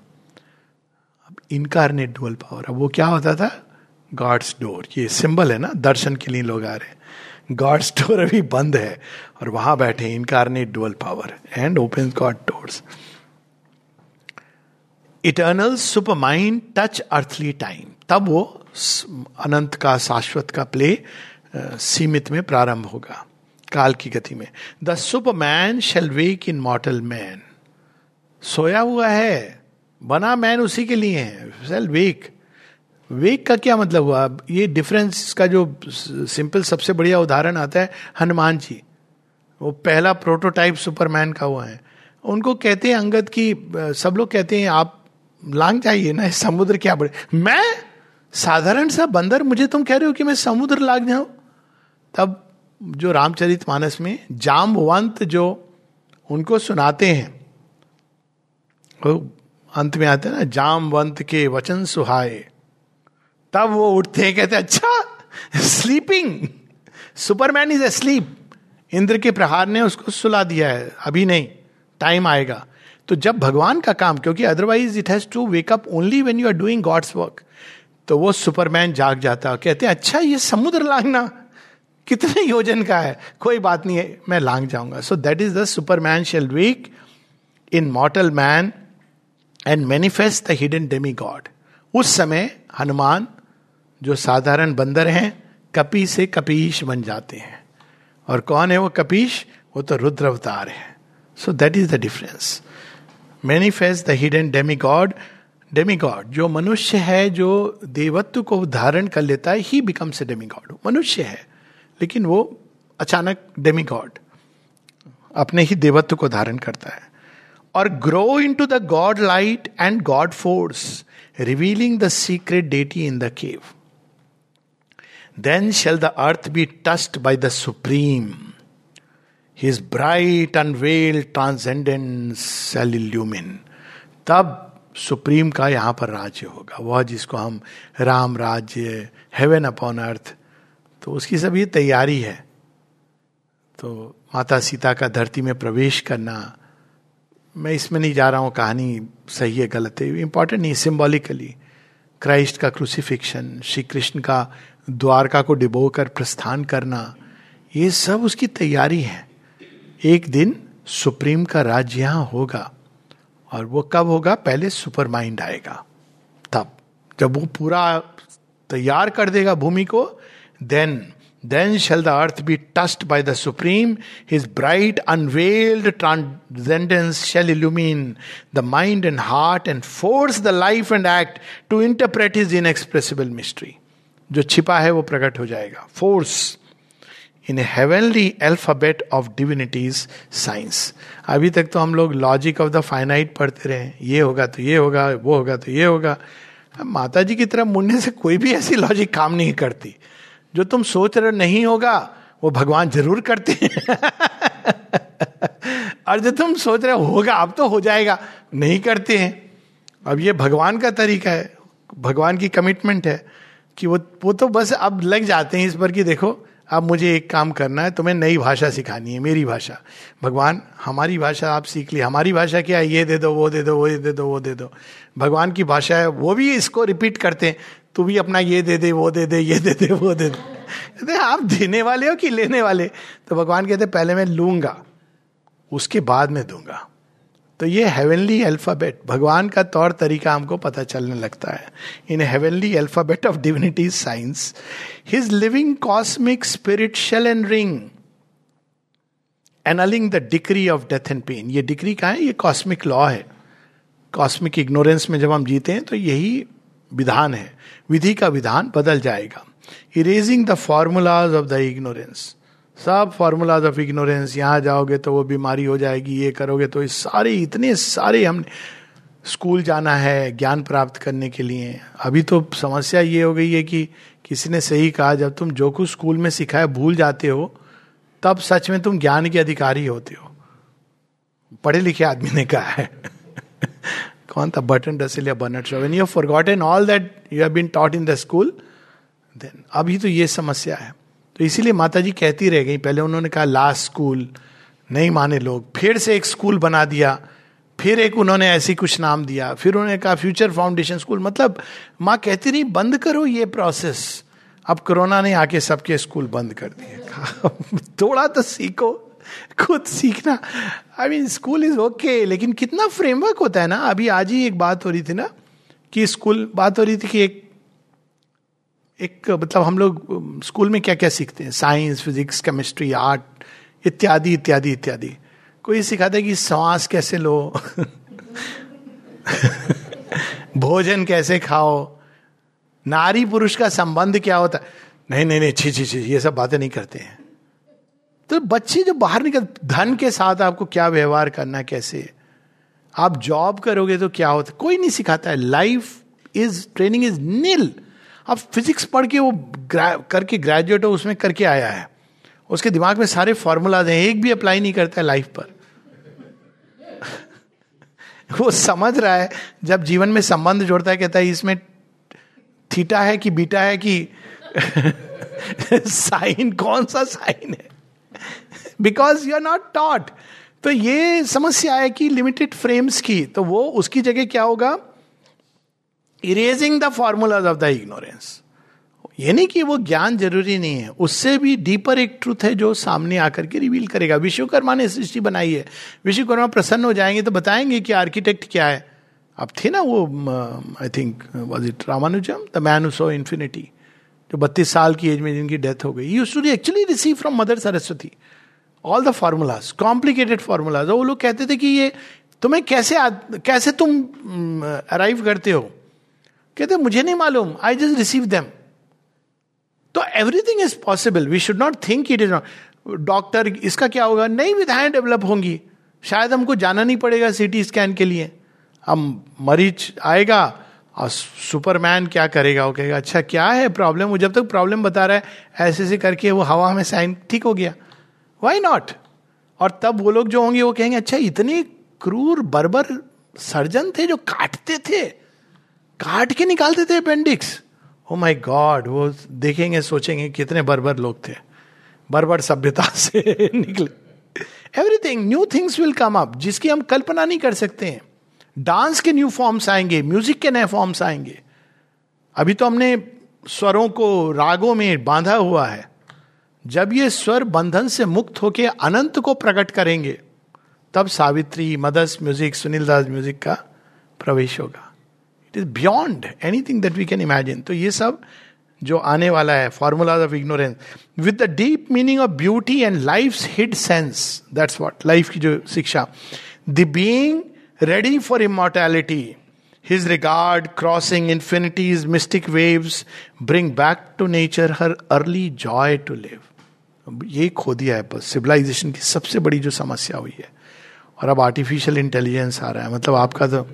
अब इनकारनेट डुअल पावर अब वो क्या होता था? गॉड्स डोर ये सिंबल है ना? दर्शन के लिए लोग आ रहे हैं। गॉड्स डोर अभी बंद है और वहाँ बैठे incarnate dual power and open God doors eternal super mind touch earthly time तब वो अनंत का, शाश्वत का प्ले सीमित में प्रारंभ होगा, काल की गति में। The super man shall wake in mortal man सोया हुआ है, बना मैन उसी के लिए है शेल वेक वेक का क्या मतलब हुआ? ये डिफरेंस का जो सिंपल सबसे बढ़िया उदाहरण आता है, हनुमान जी। वो पहला प्रोटोटाइप सुपरमैन का हुआ है। उनको कहते हैं अंगद की, सब लोग कहते हैं, आप लांग जाइए ना समुद्र क्या बड़े मैं, साधारण सा बंदर, मुझे तुम कह रहे हो कि मैं समुद्र लाग जाऊँ? तब जो रामचरित मानस में जामवंत जो उनको सुनाते हैं, वो अंत में आते हैं ना जामवंत के वचन सुहाए। तब वो उठते हैं, कहते अच्छा sleeping superman is asleep Indra के प्रहार ने उसको सुला दिया है, अभी नहीं टाइम आएगा. तो जब भगवान का काम, क्योंकि otherwise it has to wake up only when you are doing God's work तो वो सुपरमैन जाग जाता, कहते हैं अच्छा ये समुद्र लांगना कितने योजन का है? कोई बात नहीं है, मैं लांग जाऊँगा। So that is the superman shall wake in mortal man and manifest the hidden demi god उस समय हनुमान, जो साधारण बंदर हैं, कपी से कपीश बन जाते हैं। और कौन है वो कपीश? वो तो रुद्र अवतार है। So that is the difference manifest the hidden demi god demi god जो मनुष्य है, जो देवत्व को धारण कर लेता है ही बिकम्स ए डेमी गॉड मनुष्य है। लेकिन वो अचानक डेमी गॉड अपने ही देवत्व को धारण करता है और grow into the God light and God force revealing the secret deity in the cave then shall the earth be touched by the supreme his bright unveiled transcendence shall illumine तब supreme का यहाँ पर राज्य होगा। वह जिसको हम राम राज्य हेवन अपॉन अर्थ तो उसकी सब ये तैयारी है। तो माता सीता का धरती में प्रवेश करना, मैं इसमें नहीं जा रहा हूँ, कहानी सही है, गलत है इंपॉर्टेंट नहीं सिंबॉलिकली क्राइस्ट का क्रूसिफिक्शन श्री कृष्ण का द्वारका को डिबो कर प्रस्थान करना, ये सब उसकी तैयारी है। एक दिन सुप्रीम का राज्य यहाँ होगा, और वो कब होगा? पहले सुपर माइंड आएगा, तब। जब वो पूरा तैयार कर देगा भूमि को then Then shall the earth be touched by the Supreme, His bright, unveiled transcendence shall illumine the mind and heart and force the life and act to interpret His inexpressible mystery. जो छिपा है वो प्रकट हो जाएगा force in a heavenly alphabet of divinity's science अभी तक तो हम लोग लॉजिक ऑफ़ द फाइनाइट पढ़ते रहे ये होगा तो ये होगा वो होगा तो ये होगा माता जी की तरफ़ मुड़ने से कोई भी ऐसी लॉजिक काम नहीं करती जो तुम सोच रहे नहीं होगा, वो भगवान ज़रूर करते हैं। और जो तुम सोच रहे होगा, अब तो हो जाएगा, नहीं करते हैं। अब ये भगवान का तरीका है, भगवान की कमिटमेंट है, कि वो वो तो बस अब लग जाते हैं इस पर कि देखो, अब मुझे एक काम करना है, तुम्हें नई भाषा सिखानी है, मेरी भाषा। भगवान, हमारी भाषा आप सीख ली, हमारी भाषा क्या है? ये दे दो, वो दे दो, वो दे दो, वो दे दो। भगवान की भाषा है, वो भी इसको रिपीट करते हैं। तू भी अपना ये दे दे, वो दे दे, ये दे दे, वो दे दे। आप देने वाले हो कि लेने वाले? तो भगवान कहते पहले मैं लूँगा, उसके बाद में दूँगा। तो ये हेवनली अल्फ़ाबेट भगवान का तौर तरीका हमको पता चलने लगता है। In heavenly alphabet of divinity science his living cosmic spirit shall and ring annulling the decree of death and pain ये डिक्री का है? ये कॉस्मिक लॉ है। कॉस्मिक इग्नोरेंस में जब हम जीते हैं तो यही विधान है। विधि का विधान बदल जाएगा। Erasing the formulas of the ignorance सब फॉर्मूलाज ऑफ़ इग्नोरेंस यहाँ जाओगे तो वो बीमारी हो जाएगी, ये करोगे तो इस सारे, इतने सारे हम स्कूल जाना है ज्ञान प्राप्त करने के लिए। अभी तो समस्या ये हो गई है कि किसी ने सही कहा, जब तुम जो कुछ स्कूल में सिखाया भूल जाते हो, तब सच में तुम ज्ञान के अधिकारी होते हो। पढ़े लिखे आदमी ने कहा है। कौन था? बटन डसिल या Bernard Shaw when you forgotten all that you have been taught in the school then अभी तो ये समस्या है। तो इसीलिए माता जी कहती रह गई। पहले उन्होंने कहा लास्ट स्कूल नहीं माने लोग। फिर से एक स्कूल बना दिया। फिर एक उन्होंने ऐसी कुछ नाम दिया। फिर उन्होंने कहा फ्यूचर फाउंडेशन स्कूल मतलब माँ कहती रही, बंद करो ये प्रोसेस अब कोरोना ने आके सबके स्कूल बंद कर दिए। थोड़ा तो सीखो। खुद सीखना। I mean school is okay लेकिन कितना फ्रेमवर्क होता है ना? अभी आज ही एक बात हो रही थी ना कि स्कूल बात हो रही थी कि एक एक मतलब हम लोग स्कूल में क्या क्या सीखते हैं? साइंस फिजिक्स केमिस्ट्री आर्ट इत्यादि इत्यादि इत्यादि। कोई सिखाता है कि सांस कैसे लो? भोजन कैसे खाओ? नारी पुरुष का संबंध क्या होता? है नहीं नहीं नहीं, छी छी छी, ये सब बातें नहीं करते हैं। तो बच्चे जो बाहर निकल धन के साथ आपको क्या व्यवहार करना कैसे? आप जॉब करोगे तो क्या होता कोई नहीं सिखाता है। Life is training is nil अब फिजिक्स पढ़ के वो ग्रा, करके ग्रेजुएट हो उसमें करके आया है। उसके दिमाग में सारे फॉर्मूलाज हैं एक भी अप्लाई नहीं करता है लाइफ पर। वो समझ रहा है जब जीवन में संबंध जोड़ता है कहता है इसमें थीटा है कि बीटा है कि साइन कौन सा साइन है? Because you are not taught तो ये समस्या है कि लिमिटेड फ्रेम्स की तो वो उसकी जगह क्या होगा? Erasing the formulas of the ignorance ये नहीं कि वो ज्ञान ज़रूरी नहीं है, उससे भी डीपर एक ट्रूथ है जो सामने आकर के रिवील करेगा। विश्वकर्मा ने सृष्टि बनाई है। विश्वकर्मा प्रसन्न हो जाएँगे तो बताएँगे कि आर्किटेक्ट क्या है। अब थे ना वो I think was it Ramanujan the man so infinity जो बत्तीस साल की एज में जिनकी डेथ हो गई use to actually receive from mother Saraswati all the formulas complicated formulas वो लोग कहते थे कि ये, तुम्हें कैसे कैसे तुम अराइव करते हो? कहते, मुझे नहीं मालूम आई जस्ट रिसीव देम तो everything is possible we should not think it is not doctor इसका क्या होगा? नई विधाएँ डेवलप होंगी. शायद हमको जाना नहीं पड़ेगा सीटी स्कैन के लिए. हम मरीज़ आएगा और सुपरमैन क्या करेगा? वो कहेगा अच्छा क्या है प्रॉब्लम? वो जब तक प्रॉब्लम बता रहा है, ऐसे ऐसे करके वो हवा में साइन ठीक हो गया। वाई नॉट और तब वो लोग जो होंगे, वो कहेंगे अच्छा इतने क्रूर, बर्बर सर्जन थे जो काटते थे, काट के निकालते थे अपेंडिक्स ओ माई गॉड वो देखेंगे, सोचेंगे कितने बर्बर लोग थे। बर्बर सभ्यता से निकले। Everything new things will come up जिसकी हम कल्पना नहीं कर सकते हैं। डांस के न्यू फॉर्म्स आएँगे, म्यूज़िक के नए फॉर्म्स आएँगे। अभी तो हमने स्वरों को रागों में बांधा हुआ है। जब ये स्वर बंधन से मुक्त होके अनंत को प्रकट करेंगे, तब Savitri, mother's music, Sunil Das music का प्रवेश होगा। It is beyond anything that we can imagine तो ये सब जो आने वाला है formula of ignorance with the deep meaning of beauty and life hid sense that's what life की जो शिक्षा। The ready for immortality his regard crossing infinities mystic waves bring back to nature her early joy to live ये खो दिया है बस। Civilisation की सबसे बड़ी जो समस्या हुई है। और अब आर्टिफिशियल इंटेलिजेंस आ रहा है। मतलब आपका तो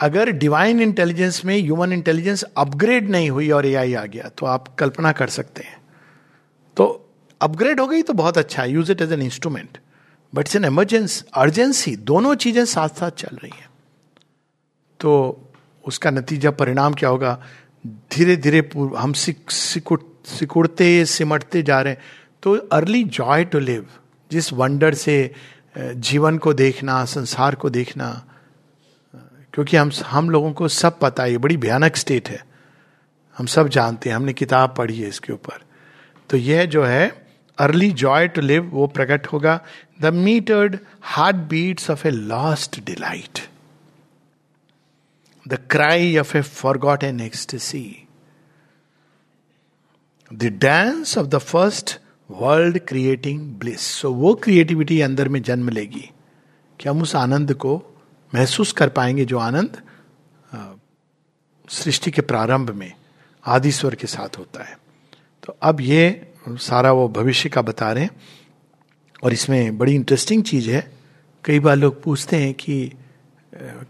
अगर डिवाइन इंटेलिजेंस में ह्यूमन इंटेलिजेंस अपग्रेड नहीं हुई और एआई आ गया तो आप कल्पना कर सकते हैं। तो अपग्रेड हो गई तो बहुत अच्छा है। Use it as an instrument but it's an emergence urgency दोनों चीज़ें साथ साथ चल रही हैं। तो उसका नतीजा, परिणाम क्या होगा? धीरे धीरे हम सिकुड़ सिकुड़ते, सिमटते जा रहे हैं। तो अर्ली जॉय टू लिव जिस वंडर से जीवन को देखना, संसार को देखना, क्योंकि हम हम लोगों को सब पता है, ये बड़ी भयानक स्टेट है। हम सब जानते हैं, हमने किताब पढ़ी है इसके ऊपर। तो यह जो है अर्ली जॉय टू लिव वो प्रकट होगा the metred heart beats of a lost delight the cry of a forgot an ecstasy the dance of the first world creating bliss so वो क्रिएटिविटी अंदर में जन्म लेगी कि हम उस आनंद को महसूस कर पाएँगे जो आनंद सृष्टि के प्रारंभ में आदिश्वर के साथ होता है। तो अब ये सारा वो भविष्य का बता रहे हैं। और इसमें बड़ी इंटरेस्टिंग चीज़ है। कई बार लोग पूछते हैं कि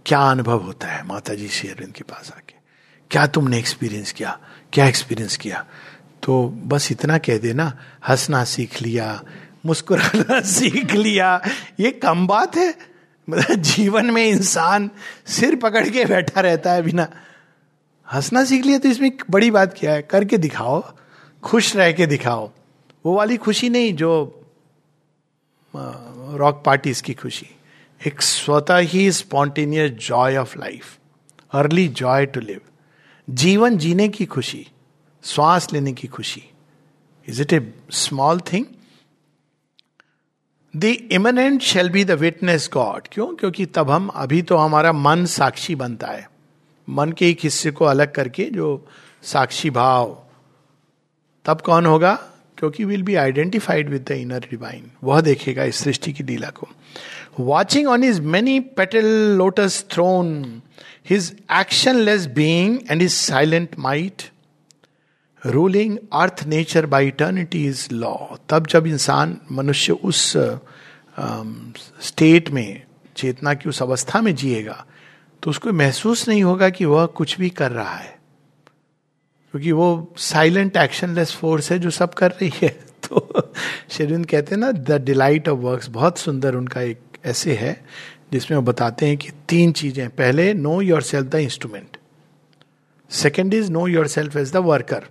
क्या अनुभव होता है माता जी श्री अरविंद के पास आके? क्या तुमने एक्सपीरियंस किया? क्या एक्सपीरियंस किया? तो बस इतना कह देना, हंसना सीख लिया, मुस्कुराना सीख लिया, ये कम बात है। मतलब जीवन में इंसान सिर पकड़ के बैठा रहता है बिना। हंसना सीख लिया तो इसमें बड़ी बात क्या है? करके दिखाओ। खुश रह के दिखाओ। वो वाली खुशी नहीं, जो रॉक पार्टीज़ की खुशी। एक स्वतः ही spontaneous joy of life early joy to live जीवन जीने की खुशी, श्वास लेने की खुशी। Is it a small thing the immanent shall be the witness God क्यों? क्योंकि तब हम, अभी तो हमारा मन साक्षी बनता है। मन के एक हिस्से को अलग करके जो साक्षी भाव तब कौन होगा? क्योंकि will be identified with the inner divine वह देखेगा इस सृष्टि की लीला को। Watching on his many petal lotus throne his actionless being and his silent might ruling earth nature by eternity is law तब जब इंसान मनुष्य उस स्टेट um, में चेतना की उस अवस्था में जिएगा तो उसको महसूस नहीं होगा कि वह कुछ भी कर रहा है। क्योंकि वो साइलेंट एक्शनलेस फोर्स है जो सब कर रही है। तो शेरविंद कहते हैं ना द डिलाइट ऑफ़ वर्क्स बहुत सुंदर उनका एक ऐसे है, जिसमें वो बताते हैं कि तीन चीज़ें पहले know yourself the instrument second is know yourself as the worker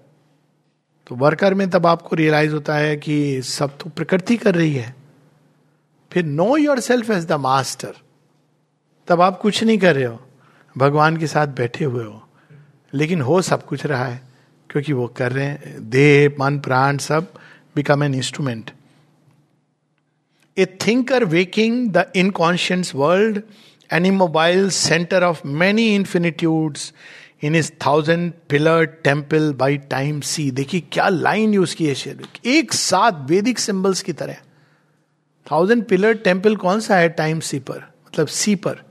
तो वर्कर में तब आपको रियलाइज़ होता है कि सब तो प्रकृति कर रही है। फिर know yourself as the master तब आप कुछ नहीं कर रहे हो। भगवान के साथ बैठे हुए हो। लेकिन हो सब कुछ रहा है। क्योंकि वो कर रहे हैं, देह, मन, प्राण सब become an instrument a thinker waking the inconscious world an immobile centre of many infinitudes in is thousand pillar temple by time sea देखिए क्या लाइन यूज़ की है एक साथ वैदिक सिंबल्स की तरह। थाउज़ेंड पिलर टेंपल कौन सा है टाइम सी पर? मतलब सी पर।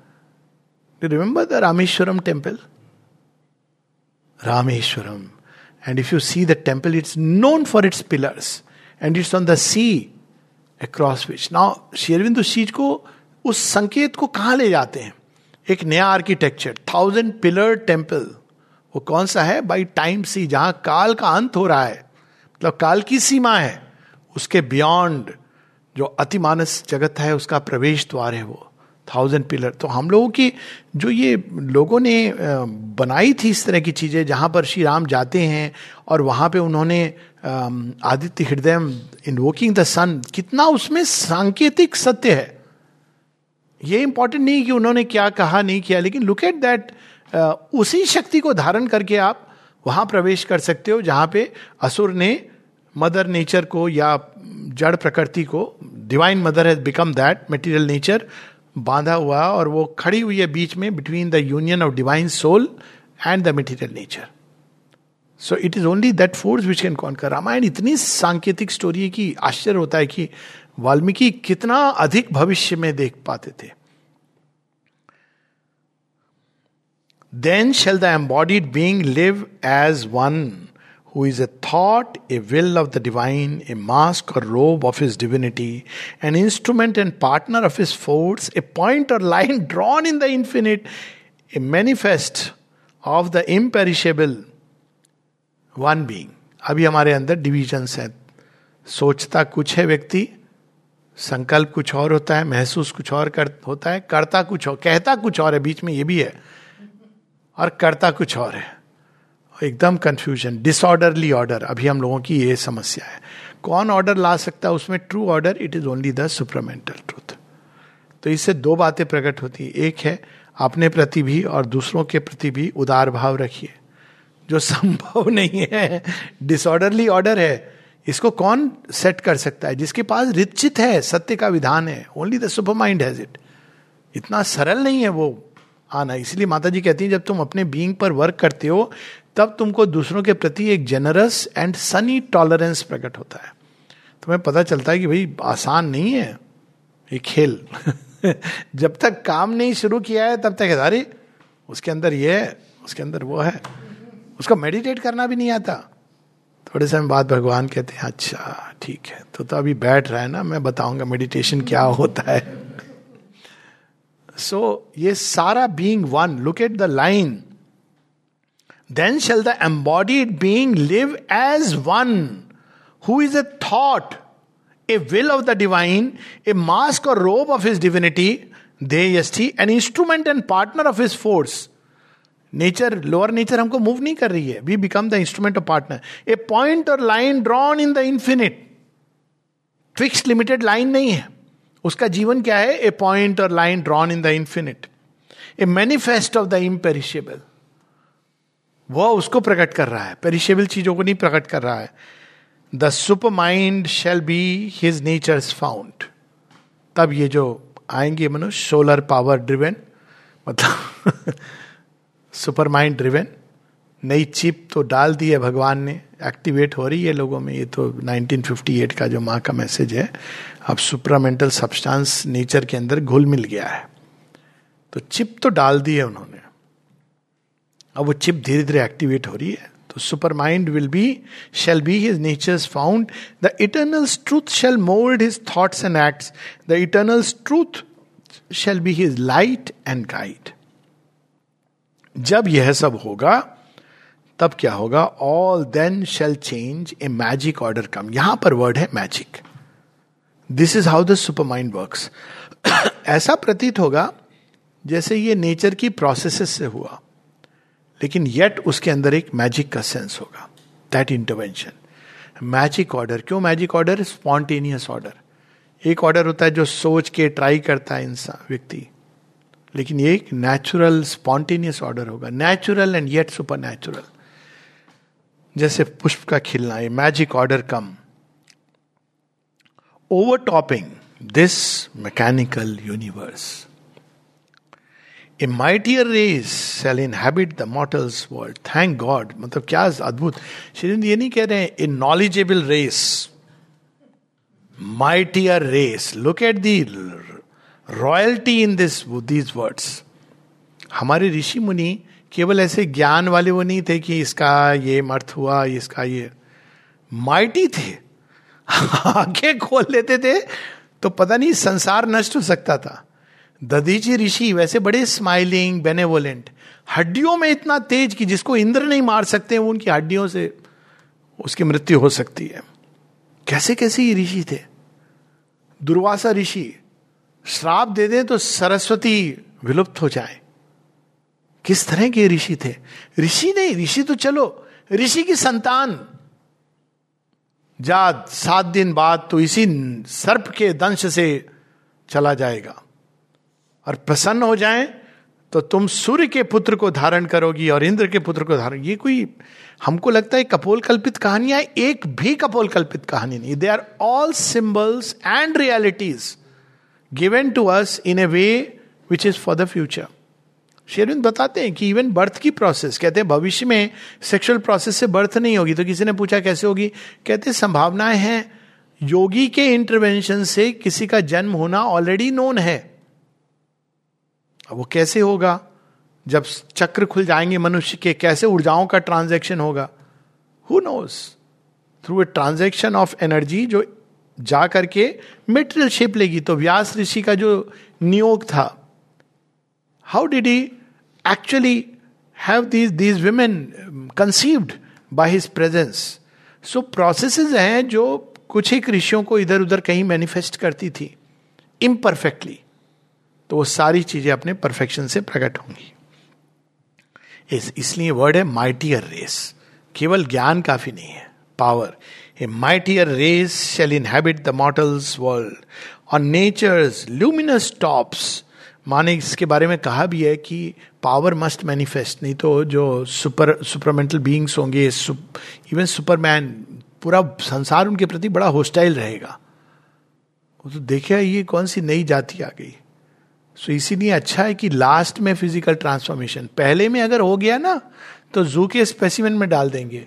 Remember the Rameshwaram temple Rameshwaram. And if you see the temple it's known for its pillars and it's on the sea across which now शेरविंद उस चीज़ को उस संकेत को कहाँ ले जाते हैं एक नया आर्किटेक्चर थाउज़ेंड पिलर टेंपल वो कौन सा है बाई टाइम सी जहाँ काल का अंत हो रहा है मतलब काल की सीमा है उसके बियॉन्ड जो अतिमानस जगत है उसका प्रवेश द्वार है वो थाउज़ेंड पिलर तो हम लोगों की जो ये लोगों ने बनाई थी इस तरह की चीज़ें, जहाँ पर श्री राम जाते हैं और वहाँ पे उन्होंने आदित्य हृदय इन्वोकिंग द सन कितना उसमें सांकेतिक सत्य है। ये इंपॉर्टेंट नहीं कि उन्होंने क्या कहा, नहीं किया, लेकिन लुक एट दैट उसी शक्ति को धारण करके आप वहाँ प्रवेश कर सकते हो, जहाँ पे असुर ने मदर नेचर को या जड़ प्रकृति को divine mother has become that material nature बांधा हुआ और वो खड़ी हुई है बीच में between the union of divine soul and the material nature so it is only that force which can conquer Ramayan इतनी सांकेतिक स्टोरी है कि आश्चर्य होता है कि वाल्मीकि कितना अधिक भविष्य में देख पाते थे। Then shall the embodied being live as one who is a thought, a will of the divine, a mask or robe of his divinity, an instrument and partner of his force, a point or line drawn in the infinite, a manifest of the imperishable one being अभी हमारे अंदर divisions हैं सोचता कुछ है व्यक्ति संकल्प कुछ और होता है महसूस कुछ और कर, होता है करता कुछ और कहता कुछ और है बीच में ये भी है और करता कुछ और है एकदम कंफ्यूजन डिसऑर्डरली ऑर्डर अभी हम लोगों की ये समस्या है। कौन ऑर्डर ला सकता है? उसमें true order it is only the supermental truth तो इससे दो बातें प्रकट होती है। एक है, अपने प्रति भी और दूसरों के प्रति भी उदार भाव रखिए। जो संभव नहीं है डिसऑर्डरली ऑर्डर है, इसको कौन सेट कर सकता है? जिसके पास रिचित है, सत्य का विधान है only the supermind has it इतना सरल नहीं है वो आना। इसलिए माता जी कहती हैं, जब तुम अपने बीइंग पर वर्क करते हो तब तुमको दूसरों के प्रति एक जेनरस एंड सनी टॉलरेंस प्रकट होता है। तुम्हें पता चलता है कि भाई आसान नहीं है ये खेल। जब तक काम नहीं शुरू किया है तब तक अरे उसके अंदर ये है उसके अंदर वो है। उसको मेडिटेट करना भी नहीं आता। थोड़े समय बाद भगवान कहते हैं अच्छा ठीक है तो तो अभी बैठ रहा है ना मैं बताऊँगा मेडिटेशन क्या होता है। सो so, ये सारा being one look at the line then shall the embodied being live as one who is a thought a will of the divine a mask और रोब ऑफ़ हिज डिविनिटी दे यस्टी an instrument and partner of his force nature lower nature हमको move नहीं कर रही है. We become the instrument of partner a point और line drawn in the infinite fix limited line नहीं है. उसका जीवन क्या है? ए पॉइंट और line drawn in the infinite a manifest of the imperishable वह उसको प्रकट कर रहा है पेरिशेबल चीज़ों को नहीं प्रकट कर रहा है। The supermind shall be his nature found तब ये जो आएँगे मनुष्य सोलर पावर ड्रिवेन मतलब सुपर माइंड ड्रिवेन नई चिप तो डाल दी है भगवान ने एक्टिवेट हो रही है लोगों में। ये तो 1958 का जो माँ का मैसेज है, अब सुपरामेंटल सब्सटेंस नेचर के अंदर घुल मिल गया है। तो चिप तो डाल दी है उन्होंने। अब वो चिप धीरे धीरे एक्टिवेट हो रही है तो supermind will be shall be his nature's found the eternal truth shall mould his thoughts and acts the eternal truth shall be his light and guide जब यह सब होगा, तब क्या होगा? All then shall change a magic order come यहाँ पर word है magic this is how the supermind work ऐसा प्रतीत होगा, जैसे ये नेचर की प्रोसेस से हुआ। लेकिन येट उसके अंदर एक मैजिक का सेंस होगा दैट इंटरवेंशन मैजिक ऑर्डर क्यों मैजिक ऑर्डर स्पॉन्टेनियस ऑर्डर एक ऑर्डर होता है जो सोच के ट्राई करता है इंसान, व्यक्ति. लेकिन ये एक नेचुरल स्पॉन्टेनियस ऑर्डर होगा. Natural and yet supernatural जैसे पुष्प का खिलना, ये magic order come. Overtopping this mechanical universe a mightier race shall inhabit the mortal's world thank God मतलब क्या अद्भुत। श्री ये नहीं कह रहे हैं a knowledgeable race mightier race look at the royalty in this these words हमारे ऋषि मुनि केवल ऐसे ज्ञान वाले वो नहीं थे कि इसका ये मर्थ हुआ, इसका ये। माइटी थे। आगे खोल लेते थे तो पता नहीं संसार नष्ट हो सकता था। ददीची ऋषि, वैसे बड़े स्माइलिंग बेनेवोलेंट हड्डियों में इतना तेज कि जिसको इंद्र नहीं मार सकते, वो उनकी हड्डियों से उसकी मृत्यु हो सकती है। कैसे कैसे ये ऋषि थे? दुर्वासा ऋषि, श्राप दे दें तो सरस्वती विलुप्त हो जाए। किस तरह के ऋषि थे? ऋषि नहीं, ऋषि तो चलो, ऋषि की संतान। जा सात दिन बाद तो इसी सर्प के दंश से चला जाएगा। और प्रसन्न हो जाए तो तुम सूर्य के पुत्र को धारण करोगी और इंद्र के पुत्र को धारण, ये कोई, हमको लगता है कपोल कल्पित कहानियाँ एक भी कपोल कल्पित कहानी नहीं they are all symbols and realities given to us in a way which is for the future शेरविंद बताते हैं कि इवन बर्थ की प्रोसेस कहते हैं भविष्य में सेक्सुअल प्रोसेस से बर्थ नहीं होगी तो किसी ने पूछा कैसे होगी? कहते संभावनाएँ हैं, योगी के इंटरवेंशन से किसी का जन्म होना ऑलरेडी नोन है। वो कैसे होगा? जब चक्र खुल जाएँगे मनुष्य के, कैसे ऊर्जाओं का ट्रांजेक्शन होगा? Who knows through a transaction of energy जो जा करके मेटेरियल शेप लेगी तो व्यास ऋषि का जो नियोग था how did he actually have these these women conceived by his presence so processes हैं जो कुछ ही ऋषियों को इधर उधर कहीं मैनिफेस्ट करती थी इम्परफेक्टली तो वो सारी चीज़ें अपने परफेक्शन से प्रकट होंगी। इस, इसलिए वर्ड है माइटियर रेस केवल ज्ञान काफ़ी नहीं है power a mightier race shall inhabit the mortals world और नेचर्स ल्यूमिनस टॉप्स माने इसके बारे में कहा भी है कि पावर मस्ट मैनिफेस्ट नहीं तो जो सुपर सुपरमेंटल बींग्स होंगे इवन सुपरमैन पूरा संसार उनके प्रति बड़ा होस्टाइल रहेगा। तो देखिए ये कौन सी नई जाति आ गई? सो इसीलिए अच्छा है कि लास्ट में फ़िज़िकल ट्रांसफॉर्मेशन पहले में अगर हो गया ना तो जू के स्पेसिमेंट में डाल देंगे।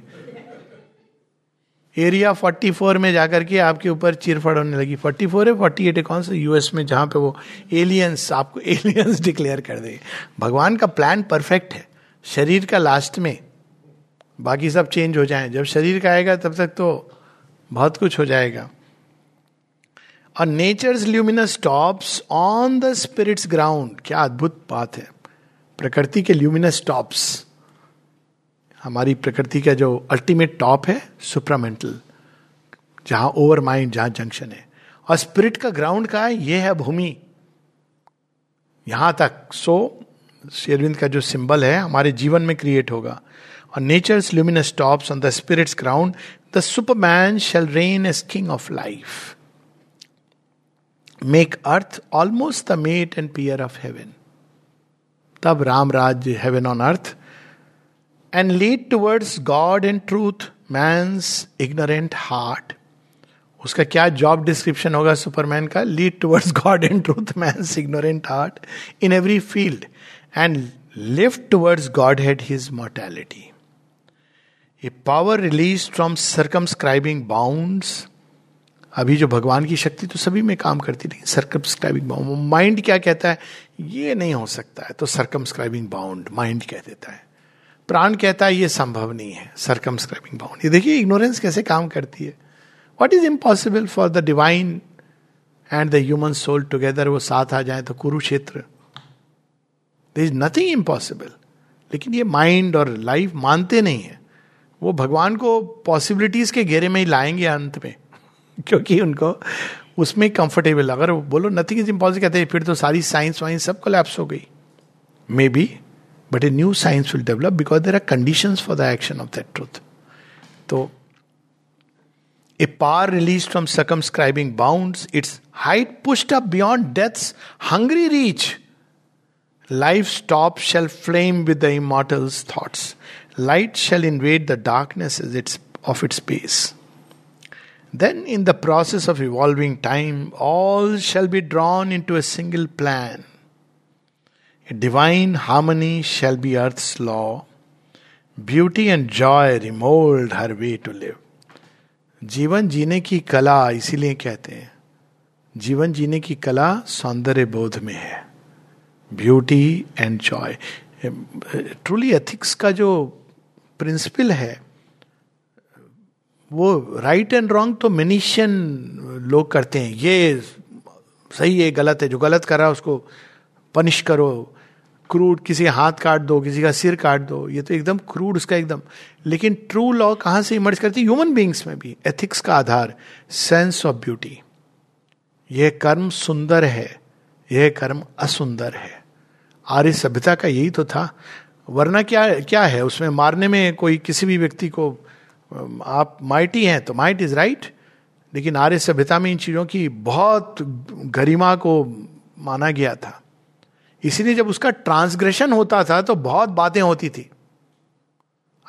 एरिया 44 में जाकर के आपके ऊपर चिरफड़ होने लगी। 44 है 48 है कौन सा? यूएस में, जहाँ पे वो एलियंस आपको एलियंस डिक्लेयर कर दे भगवान का प्लान परफेक्ट है। शरीर का लास्ट में। बाकी सब चेंज हो जाए। जब शरीर का आएगा, तब तक तो बहुत कुछ हो जाएगा। और nature's luminous tops on the spirit's ground क्या अद्भुत बात है। प्रकृति के ल्यूमिनस टॉप्स हमारी प्रकृति का जो अल्टीमेट टॉप है सुप्रामेंटल जहाँ ओवर माइंड जहाँ जंक्शन है। और स्पिरिट का ग्राउंड का है? ये है भूमि। यहाँ तक। सो शेरविंद का जो सिंबल है, हमारे जीवन में क्रिएट होगा। और nature's luminous tops on the spirit's ground the superman shall reign as king of life make earth almost the mate and peer of heaven तब Ram Rajya heaven on earth and lead towards God and truth man's ignorant heart उसका क्या job description होगा superman का? Lead towards God and truth man's ignorant heart in every field and lift towards Godhead his mortality a power release from circumscribing bounds अभी जो भगवान की शक्ति तो सभी में काम करती नहीं सर्कमस्क्राइबिंग बाउंड माइंड क्या कहता है? ये नहीं हो सकता है। तो सर्कमस्क्राइबिंग बाउंड माइंड कह देता है। प्राण कहता है, ये संभव नहीं है। सर्कमस्क्राइबिंग बाउंड ये देखिए इग्नोरेंस कैसे काम करती है? What is impossible for the divine and the human soul together वो साथ आ जाए तो Kurukshetra. There is nothing impossible लेकिन ये माइंड और लाइफ मानते नहीं है। वो भगवान को पॉसिबिलिटीज के घेरे में ही लाएँगे अंत में। क्योंकि उनको उसमें कंफर्टेबल अगर बोलो नथिंग इज़ इम्पॉसिबल कहते हैं, फिर तो सारी साइंस वाइंस सब कोलैप्स हो गई। Maybe but a new science will develop because there are condition for the action of that truth तो a power release from circumscribing bound its height pushed up beyond death's hungry reach life stop shall flame with the immortals thoughts light shall invade the darkness is its of its space Then, in the process of evolving time, all shall be drawn into a single plan. Divine harmony shall be earth law beauty and joy remould her way to live जीवन जीने की कला इसीलिए कहते हैं। जीवन जीने की कला सौंदर्य बोध में है। Beauty and joy truly ethics का जो प्रिंसिपल है वो राइट एंड रॉन्ग तो मेनिशियन लोग करते हैं। ये सही है, गलत है। जो गलत कर रहा है उसको पनिश करो। क्रूड किसी हाथ काट दो, किसी का सिर काट दो, ये तो एकदम क्रूड उसका एकदम। लेकिन ट्रू लॉ कहाँ से इमर्ज करती ह्यूमन बींग्स में भी। एथिक्स का आधार। सेंस ऑफ़ ब्यूटी यह कर्म सुंदर है। यह कर्म असुंदर है। आर्य सभ्यता का यही तो था। वरना क्या क्या है? उसमें मारने में कोई किसी भी व्यक्ति को आप माइटी हैं तो माइट इज़ राइट लेकिन आर्य सभ्यता में इन चीज़ों की बहुत गरिमा को माना गया था। इसीलिए जब उसका ट्रांसग्रेशन होता था तो बहुत बातें होती थी।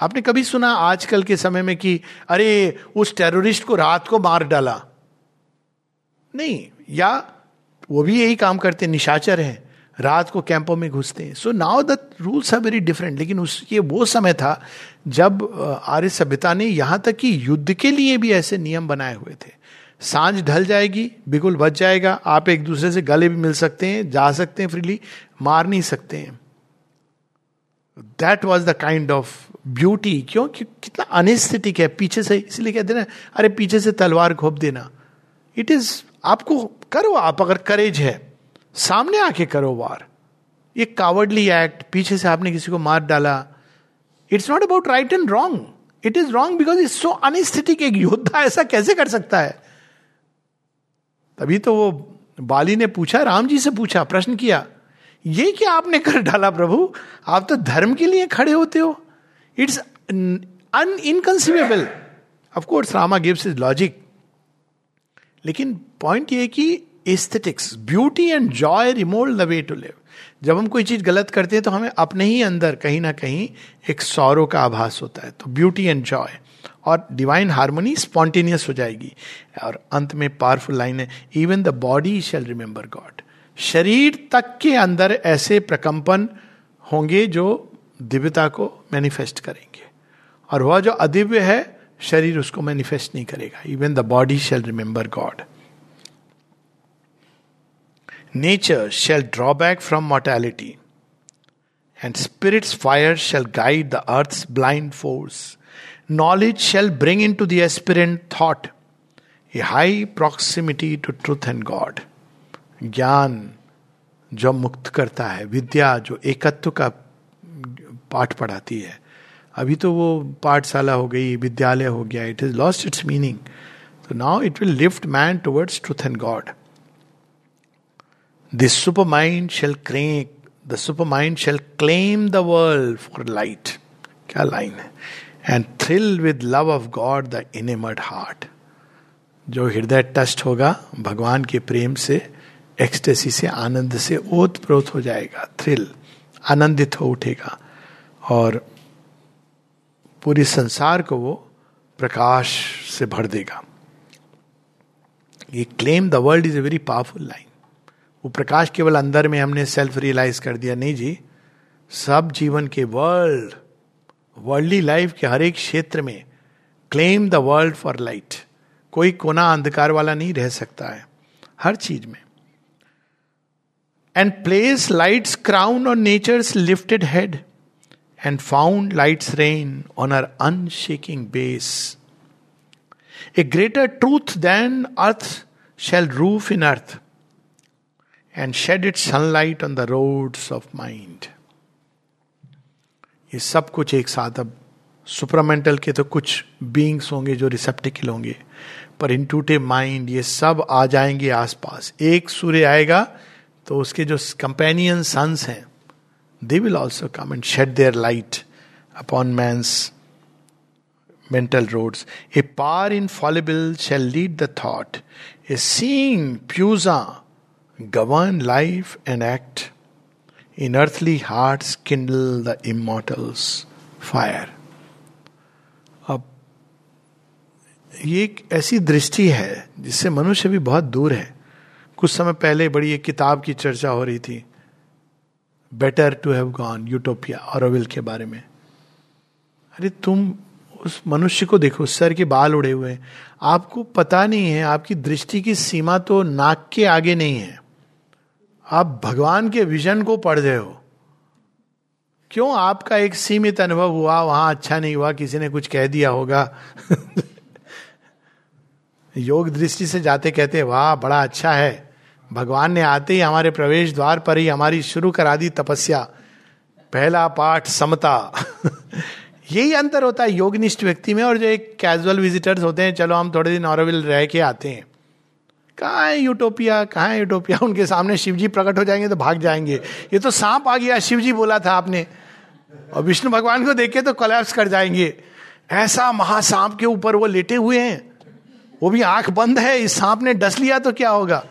आपने कभी सुना आजकल के समय में कि, अरे, उस टेररिस्ट को रात को मार डाला? नहीं, या वो भी यही काम करते, निशाचर हैं, रात को कैंपों में घुसते हैं। So now the rules are very different लेकिन उस, ये वो समय था जब आर्य सभ्यता ने यहाँ तक कि युद्ध के लिए भी ऐसे नियम बनाए हुए थे। साँझ ढल जाएगी, बिगुल बच जाएगा, आप एक दूसरे से गले भी मिल सकते हैं, जा सकते हैं फ्रीली, मार नहीं सकते हैं। That was the kind of beauty क्यों? कि कितना अनिस्थितिक है, पीछे से, इसलिए कहते ना, अरे पीछे से तलवार घोप देना। इट इज़ आपको करो, आप अगर करेज है, सामने आके करो वार। ये कावर्डली एक्ट पीछे से आपने किसी को मार डाला it's not about right and wrong it is wrong because it's so unaesthetic एक योद्धा ऐसा कैसे कर सकता है? तभी तो वो बाली ने पूछा, राम जी से पूछा, प्रश्न किया, ये क्या आपने कर डाला प्रभु? आप तो धर्म के लिए खड़े होते हो। It's un inconceivable of course Rama gives is logic लेकिन पॉइंट ये कि aesthetics beauty and joy remould the way to live जब हम कोई चीज़ गलत करते हैं तो हमें अपने ही अंदर कहीं ना कहीं एक सौरों का आभास होता है। तो ब्यूटी एंड जॉय और डिवाइन हारमोनी स्पॉन्टेनियस हो जाएगी। और अंत में पावरफुल लाइन है even the body shall remember God शरीर तक के अंदर ऐसे प्रकंपन होंगे जो दिव्यता को मैनिफेस्ट करेंगे। और वह जो अदिव्य है, शरीर उसको मैनिफेस्ट नहीं करेगा। Even the body shall remember God nature shall draw back from mortality and spirit's fire shall guide the earth blind force knowledge shall bring into the aspirant thought a high proximity to truth and God ज्ञान जो मुक्त करता है विद्या जो एकत्व का पाठ पढ़ाती है। अभी तो वो पाठशाला हो गई, विद्यालय हो गया it is lost its meaning तो now it will lift man towards truth and God mind shall crack the supermind shall claim the world for light क्या लाइन है? And thrill with love of God the enamoured heart जो हृदय टस्ट होगा, भगवान के प्रेम से एक्सटेसी से, आनंद से ओत प्रोत हो जाएगा थ्रिल आनंदित हो उठेगा। और पूरी संसार को वो प्रकाश से भर देगा। ये claim the world is a very powerful line वो प्रकाश केवल अंदर में हमने सेल्फ रियलाइज़ कर दिया। नहीं जी, सब जीवन के वर्ल्ड वर्ल्डली लाइफ के हर एक क्षेत्र में claim the world for light कोई कोना अंधकार वाला नहीं रह सकता है, हर चीज़ में। And place light's crown on nature lifted head and found light's reign on her unshaking base a greater truth than earth shall roof in earth and shed its sunlight on the roads of mind. ये सब कुछ एक साथ, अब supramental के तो कुछ beings होंगे जो रिसेप्टिकल होंगे, पर इंटूटिव माइंड ये सब आ जाएँगे आसपास एक सूर्य आएगा तो उसके जो कंपेनियन सन्स हैं they will also come and shed their light upon man's mental roads. A power infallible shall lead the thought. A seeing pusa govern life and act. In earthly hearts, kindle the immortals fire. अब ये एक ऐसी दृष्टि है जिससे मनुष्य भी बहुत दूर है कुछ समय पहले बड़ी एक किताब की चर्चा हो रही थी better to have gone utopia और के बारे में अरे तुम उस मनुष्य को देखो सर के बाल उड़े हुए हैं आपको पता नहीं है, आपकी दृष्टि की सीमा तो नाक के आगे नहीं है आप भगवान के विजन को पढ़ रहे हो। क्यों आपका एक सीमित अनुभव हुआ, वहाँ अच्छा नहीं हुआ, किसी ने कुछ कह दिया होगा? योग दृष्टि से जाते कहते, वाह, बड़ा अच्छा है। भगवान ने आते ही हमारे प्रवेश द्वार पर ही हमारी शुरू करा दी तपस्या। पहला पाठ समता। यही अंतर होता है योगनिष्ठ व्यक्ति में और जो एक कैजुअल विजिटर्स होते हैं, चलो, हम थोड़े दिन औरविल रह के आते हैं। कहा है यूटोपिया कहा है यूटोपिया उनके सामने शिवजी प्रकट हो जाएँगे तो भाग जाएँगे। ये तो सांप आ गया, शिवजी बोला था आपने। और विष्णु भगवान को देखे तो कोलैप्स कर जाएँगे। ऐसा महासांप के ऊपर वो लेटे हुए हैं। वो भी आँख बंद है, इस सांप ने डस लिया तो क्या होगा?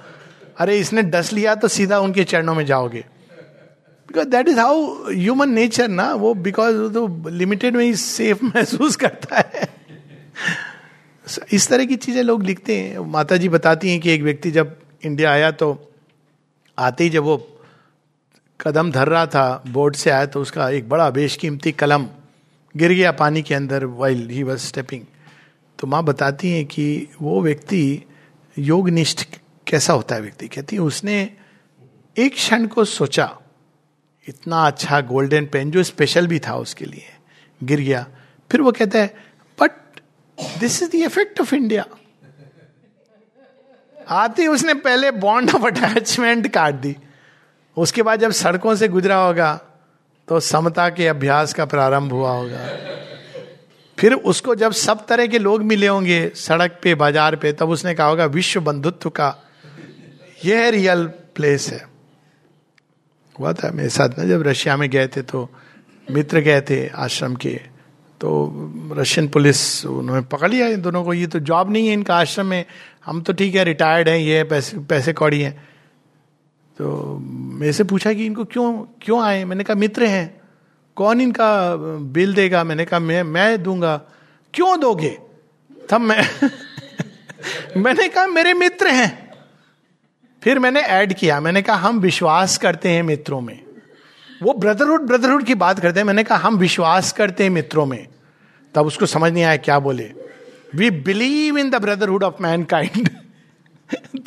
अरे, इसने डस लिया तो सीधा उनके चरणों में जाओगे। Because that is how human nature ना, वो बिकॉज़ तो लिमिटेड में ही सेफ़ महसूस करता है। इस तरह की चीज़ें लोग लिखते हैं। माता जी बताती हैं कि एक व्यक्ति जब इंडिया आया तो आते ही जब वो कदम धर रहा था बोर्ड से आया तो उसका एक बड़ा बेशकीमती कलम गिर गया पानी के अंदर वाइल ही वॉज़ स्टेपिंग तो माँ बताती हैं कि वो व्यक्ति योगनिष्ठ कैसा होता है व्यक्ति? कहती है, उसने एक क्षण को सोचा, इतना अच्छा गोल्डन पेन जो स्पेशल भी था उसके लिए, गिर गया। फिर वो कहता है this is the effect of India आते उसने पहले बॉन्ड ऑफ़ अटैचमेंट काट दी। उसके बाद जब सड़कों से गुजरा होगा तो समता के अभ्यास का प्रारंभ हुआ होगा। फिर उसको जब सब तरह के लोग मिले होंगे, सड़क पे, बाज़ार पे, तब उसने कहा होगा, विश्व बंधुत्व का यह रियल प्लेस है। हुआ था मेरे साथ ना जब रशिया में गए थे तो मित्र गए थे आश्रम के। तो रशियन पुलिस उन्होंने पकड़ लिया इन दोनों को। ये तो जॉब नहीं है इनका आश्रम में। हम तो ठीक है, रिटायर्ड हैं, ये पैसे पैसे कौड़ी हैं। तो मेरे से पूछा कि इनको क्यों क्यों आए? मैंने कहा, मित्र हैं। कौन इनका बिल देगा? मैंने कहा, मैं मैं दूँगा। क्यों दोगे? तब मैं, मैंने कहा, मेरे मित्र हैं। फिर मैंने ऐड किया। मैंने कहा, हम विश्वास करते हैं मित्रों में। वो ब्रदरहुड ब्रदरहुड की बात करते हैं। मैंने कहा, हम विश्वास करते हैं मित्रों में। तब उसको समझ नहीं आया क्या बोले। We believe in the brotherhood of mankind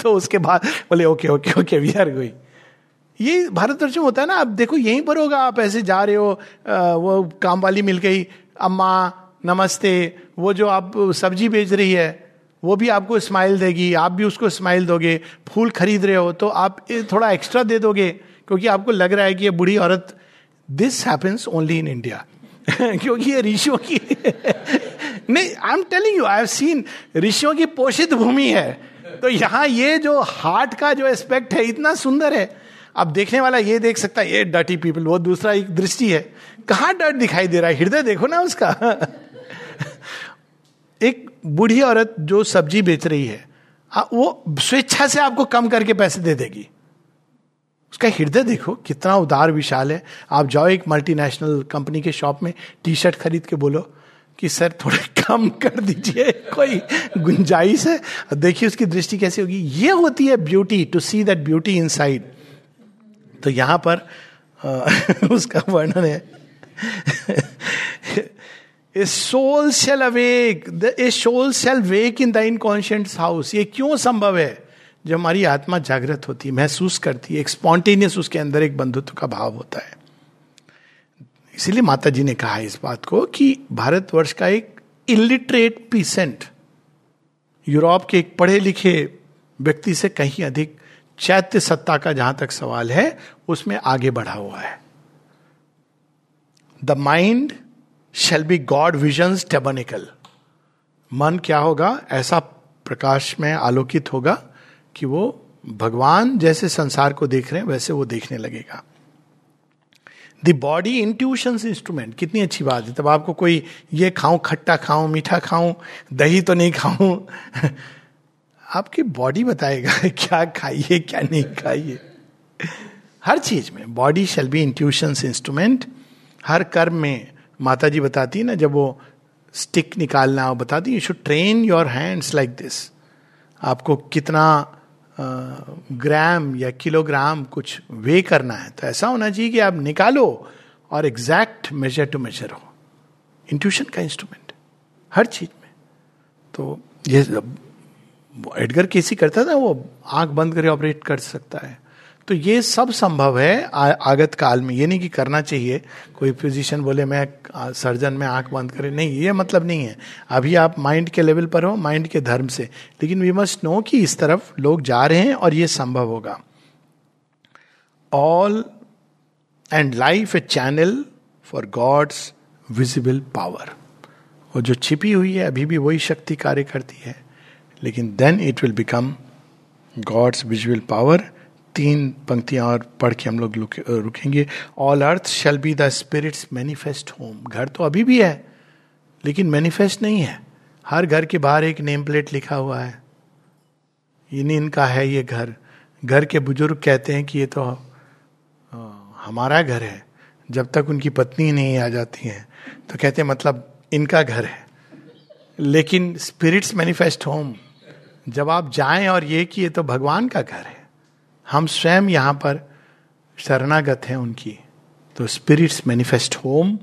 तो उसके बाद बोले okay okay okay we are going ये भारतवर्ष में होता है ना, आप देखो, यहीं पर होगा, आप ऐसे जा रहे हो वो काम वाली मिल गई, अम्मा, नमस्ते, वो जो आप सब्ज़ी बेच रही है, वो भी आपको स्माइल देगी, आप भी उसको स्माइल दोगे, फूल खरीद रहे हो तो आप थोड़ा एक्स्ट्रा दे दोगे। क्योंकि आपको लग रहा है कि ये बूढ़ी औरत this happens only in India क्योंकि ये ऋषियों की नहीं I am telling you I have seen ऋषियों की पोषित भूमि है। तो यहाँ ये जो हार्ट का जो एस्पेक्ट है, इतना सुंदर है। अब देखने वाला ये देख सकता है, ये डटी पीपल वो दूसरा एक दृष्टि है। कहा डट दिखाई दे रहा है? हृदय देखो ना उसका। एक बूढ़ी औरत जो सब्ज़ी बेच रही है, वो स्वेच्छा से आपको कम करके पैसे दे देगी। उसका हृदय देखो, कितना उदार विशाल है। आप जाओ एक मल्टीनेशनल कंपनी के शॉप में टी शर्ट खरीद के बोलो कि, सर, थोड़े कम कर दीजिए, कोई गुंजाइश है? देखिए उसकी दृष्टि कैसी होगी। ये होती है beauty to see that beauty in तो यहाँ पर उसका वर्णन है। A soul shall awake a soul shall wake in the inconscient house ये क्यों संभव है? जब हमारी आत्मा जागृत होती है, महसूस करती है, एक स्पॉन्टेनियस उसके अंदर एक बंधुत्व का भाव होता है। इसीलिए माता जी ने कहा इस बात को कि भारतवर्ष का एक इलिटरेट पीसेंट यूरोप के एक पढ़े लिखे व्यक्ति से कहीं अधिक चैत्य सत्ता का जहाँ तक सवाल है, उसमें आगे बढ़ा हुआ है। The mind shall be God vision tabernacle मन क्या होगा? ऐसा प्रकाश में आलोकित होगा कि वो भगवान जैसे संसार को देख रहे हैं, वैसे वो देखने लगेगा। द बॉडी इंट्यूशन इंस्ट्रूमेंट कितनी अच्छी बात है। तब आपको कोई ये खाऊं, खट्टा खाऊं, मीठा खाऊं, दही तो नहीं खाऊं, आपकी बॉडी बताएगा क्या खाइए, क्या नहीं खाइए। हर चीज़ में body shall be intuition instrument हर कर्म में माता जी बताती है ना, जब वो स्टिक निकालना बताती you should train your hands like this आपको कितना ग्राम या किलोग्राम कुछ वे करना है तो ऐसा होना चाहिए कि आप निकालो और एग्जैक्ट मेजर टू मेजर हो। इंट्यूशन का इंस्ट्रूमेंट हर चीज़ में। तो ये एडगर केसी करता था, वो आँख बंद करके ऑपरेट कर सकता है। तो ये सब संभव है आगत काल में। ये नहीं कि करना चाहिए। कोई फिजिशियन बोले, मैं सर्जन में आँख बंद करे। नहीं, ये मतलब नहीं है। अभी आप माइंड के लेवल पर हो माइंड के धर्म से। लेकिन वी मस्ट नो कि इस तरफ़ लोग जा रहे हैं और ये संभव होगा। All and life a channel for God's visible power वो जो छिपी हुई है, अभी भी वही शक्ति कार्य करती है। लेकिन then it will become God's visual power तीन पंक्तियाँ और पढ़ के हम लोग रुकेंगे। All earth shall be the spirit's manifest home घर तो अभी भी है, लेकिन मैनिफेस्ट नहीं है। हर घर के बाहर एक नेम प्लेट लिखा हुआ है। इन इनका है, ये घर। घर के बुज़ुर्ग कहते हैं कि ये तो हमारा घर है। जब तक उनकी पत्नी नहीं आ जाती है तो कहते हैं मतलब इनका घर है। लेकिन स्पिरिट्स मैनिफेस्ट होम जब आप जाएँ और ये कि ये तो भगवान का घर है। हम स्वयं यहाँ पर शरणागत हैं उनकी। तो स्पिरिट्स मैनिफेस्ट होम,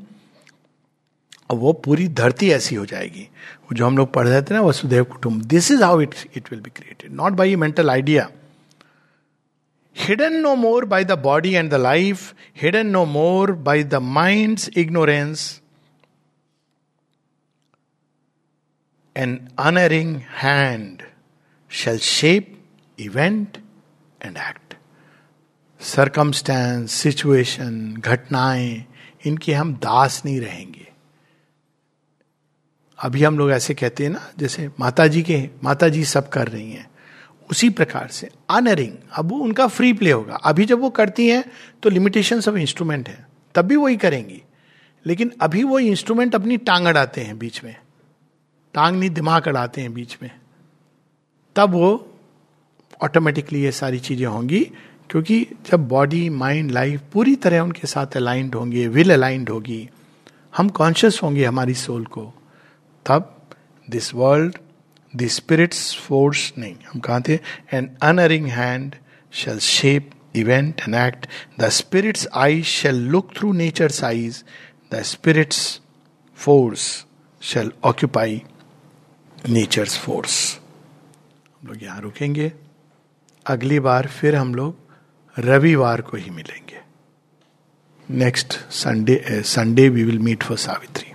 और वो पूरी धरती ऐसी हो जाएगी। वो जो हम लोग पढ़ रहे थे ना वसुदेव कुटुंब। This is how it it will be created not by mental idea hidden no more by the body and the life hidden no more by the mind ignorance an unerring hand shall shape event and act circumstance situation घटनाएँ, इनके हम दास नहीं रहेंगे। अभी हम लोग ऐसे कहते हैं ना, जैसे माता जी के माता जी सब कर रही हैं। उसी प्रकार से अनरिंग अब वो उनका फ्री प्ले होगा। अभी जब वो करती हैं तो लिमिटेशन ऑफ़ इंस्ट्रूमेंट है। तब भी वही करेंगी। लेकिन अभी वो इंस्ट्रूमेंट अपनी टांग अड़ाते हैं बीच में। टांग नहीं, दिमाग अड़ाते हैं बीच में। तब वो ऑटोमेटिकली ये सारी चीज़ें होंगी, क्योंकि जब बॉडी माइंड लाइफ पूरी तरह उनके साथ अलाइंड होंगे विल अलाइंड होगी, हम कॉन्शियस होंगे हमारी सोल को, तब this world the spirit's force नहीं, हम कहा थे? An unerring hand shall shape event and act the spirit's eye shall look through nature's eyes the spirit's force shall occupy nature's force हम लोग यहाँ रुकेंगे। अगली बार फिर हम लोग रविवार को ही मिलेंगे। Next Sunday Sunday we will meet for Savitri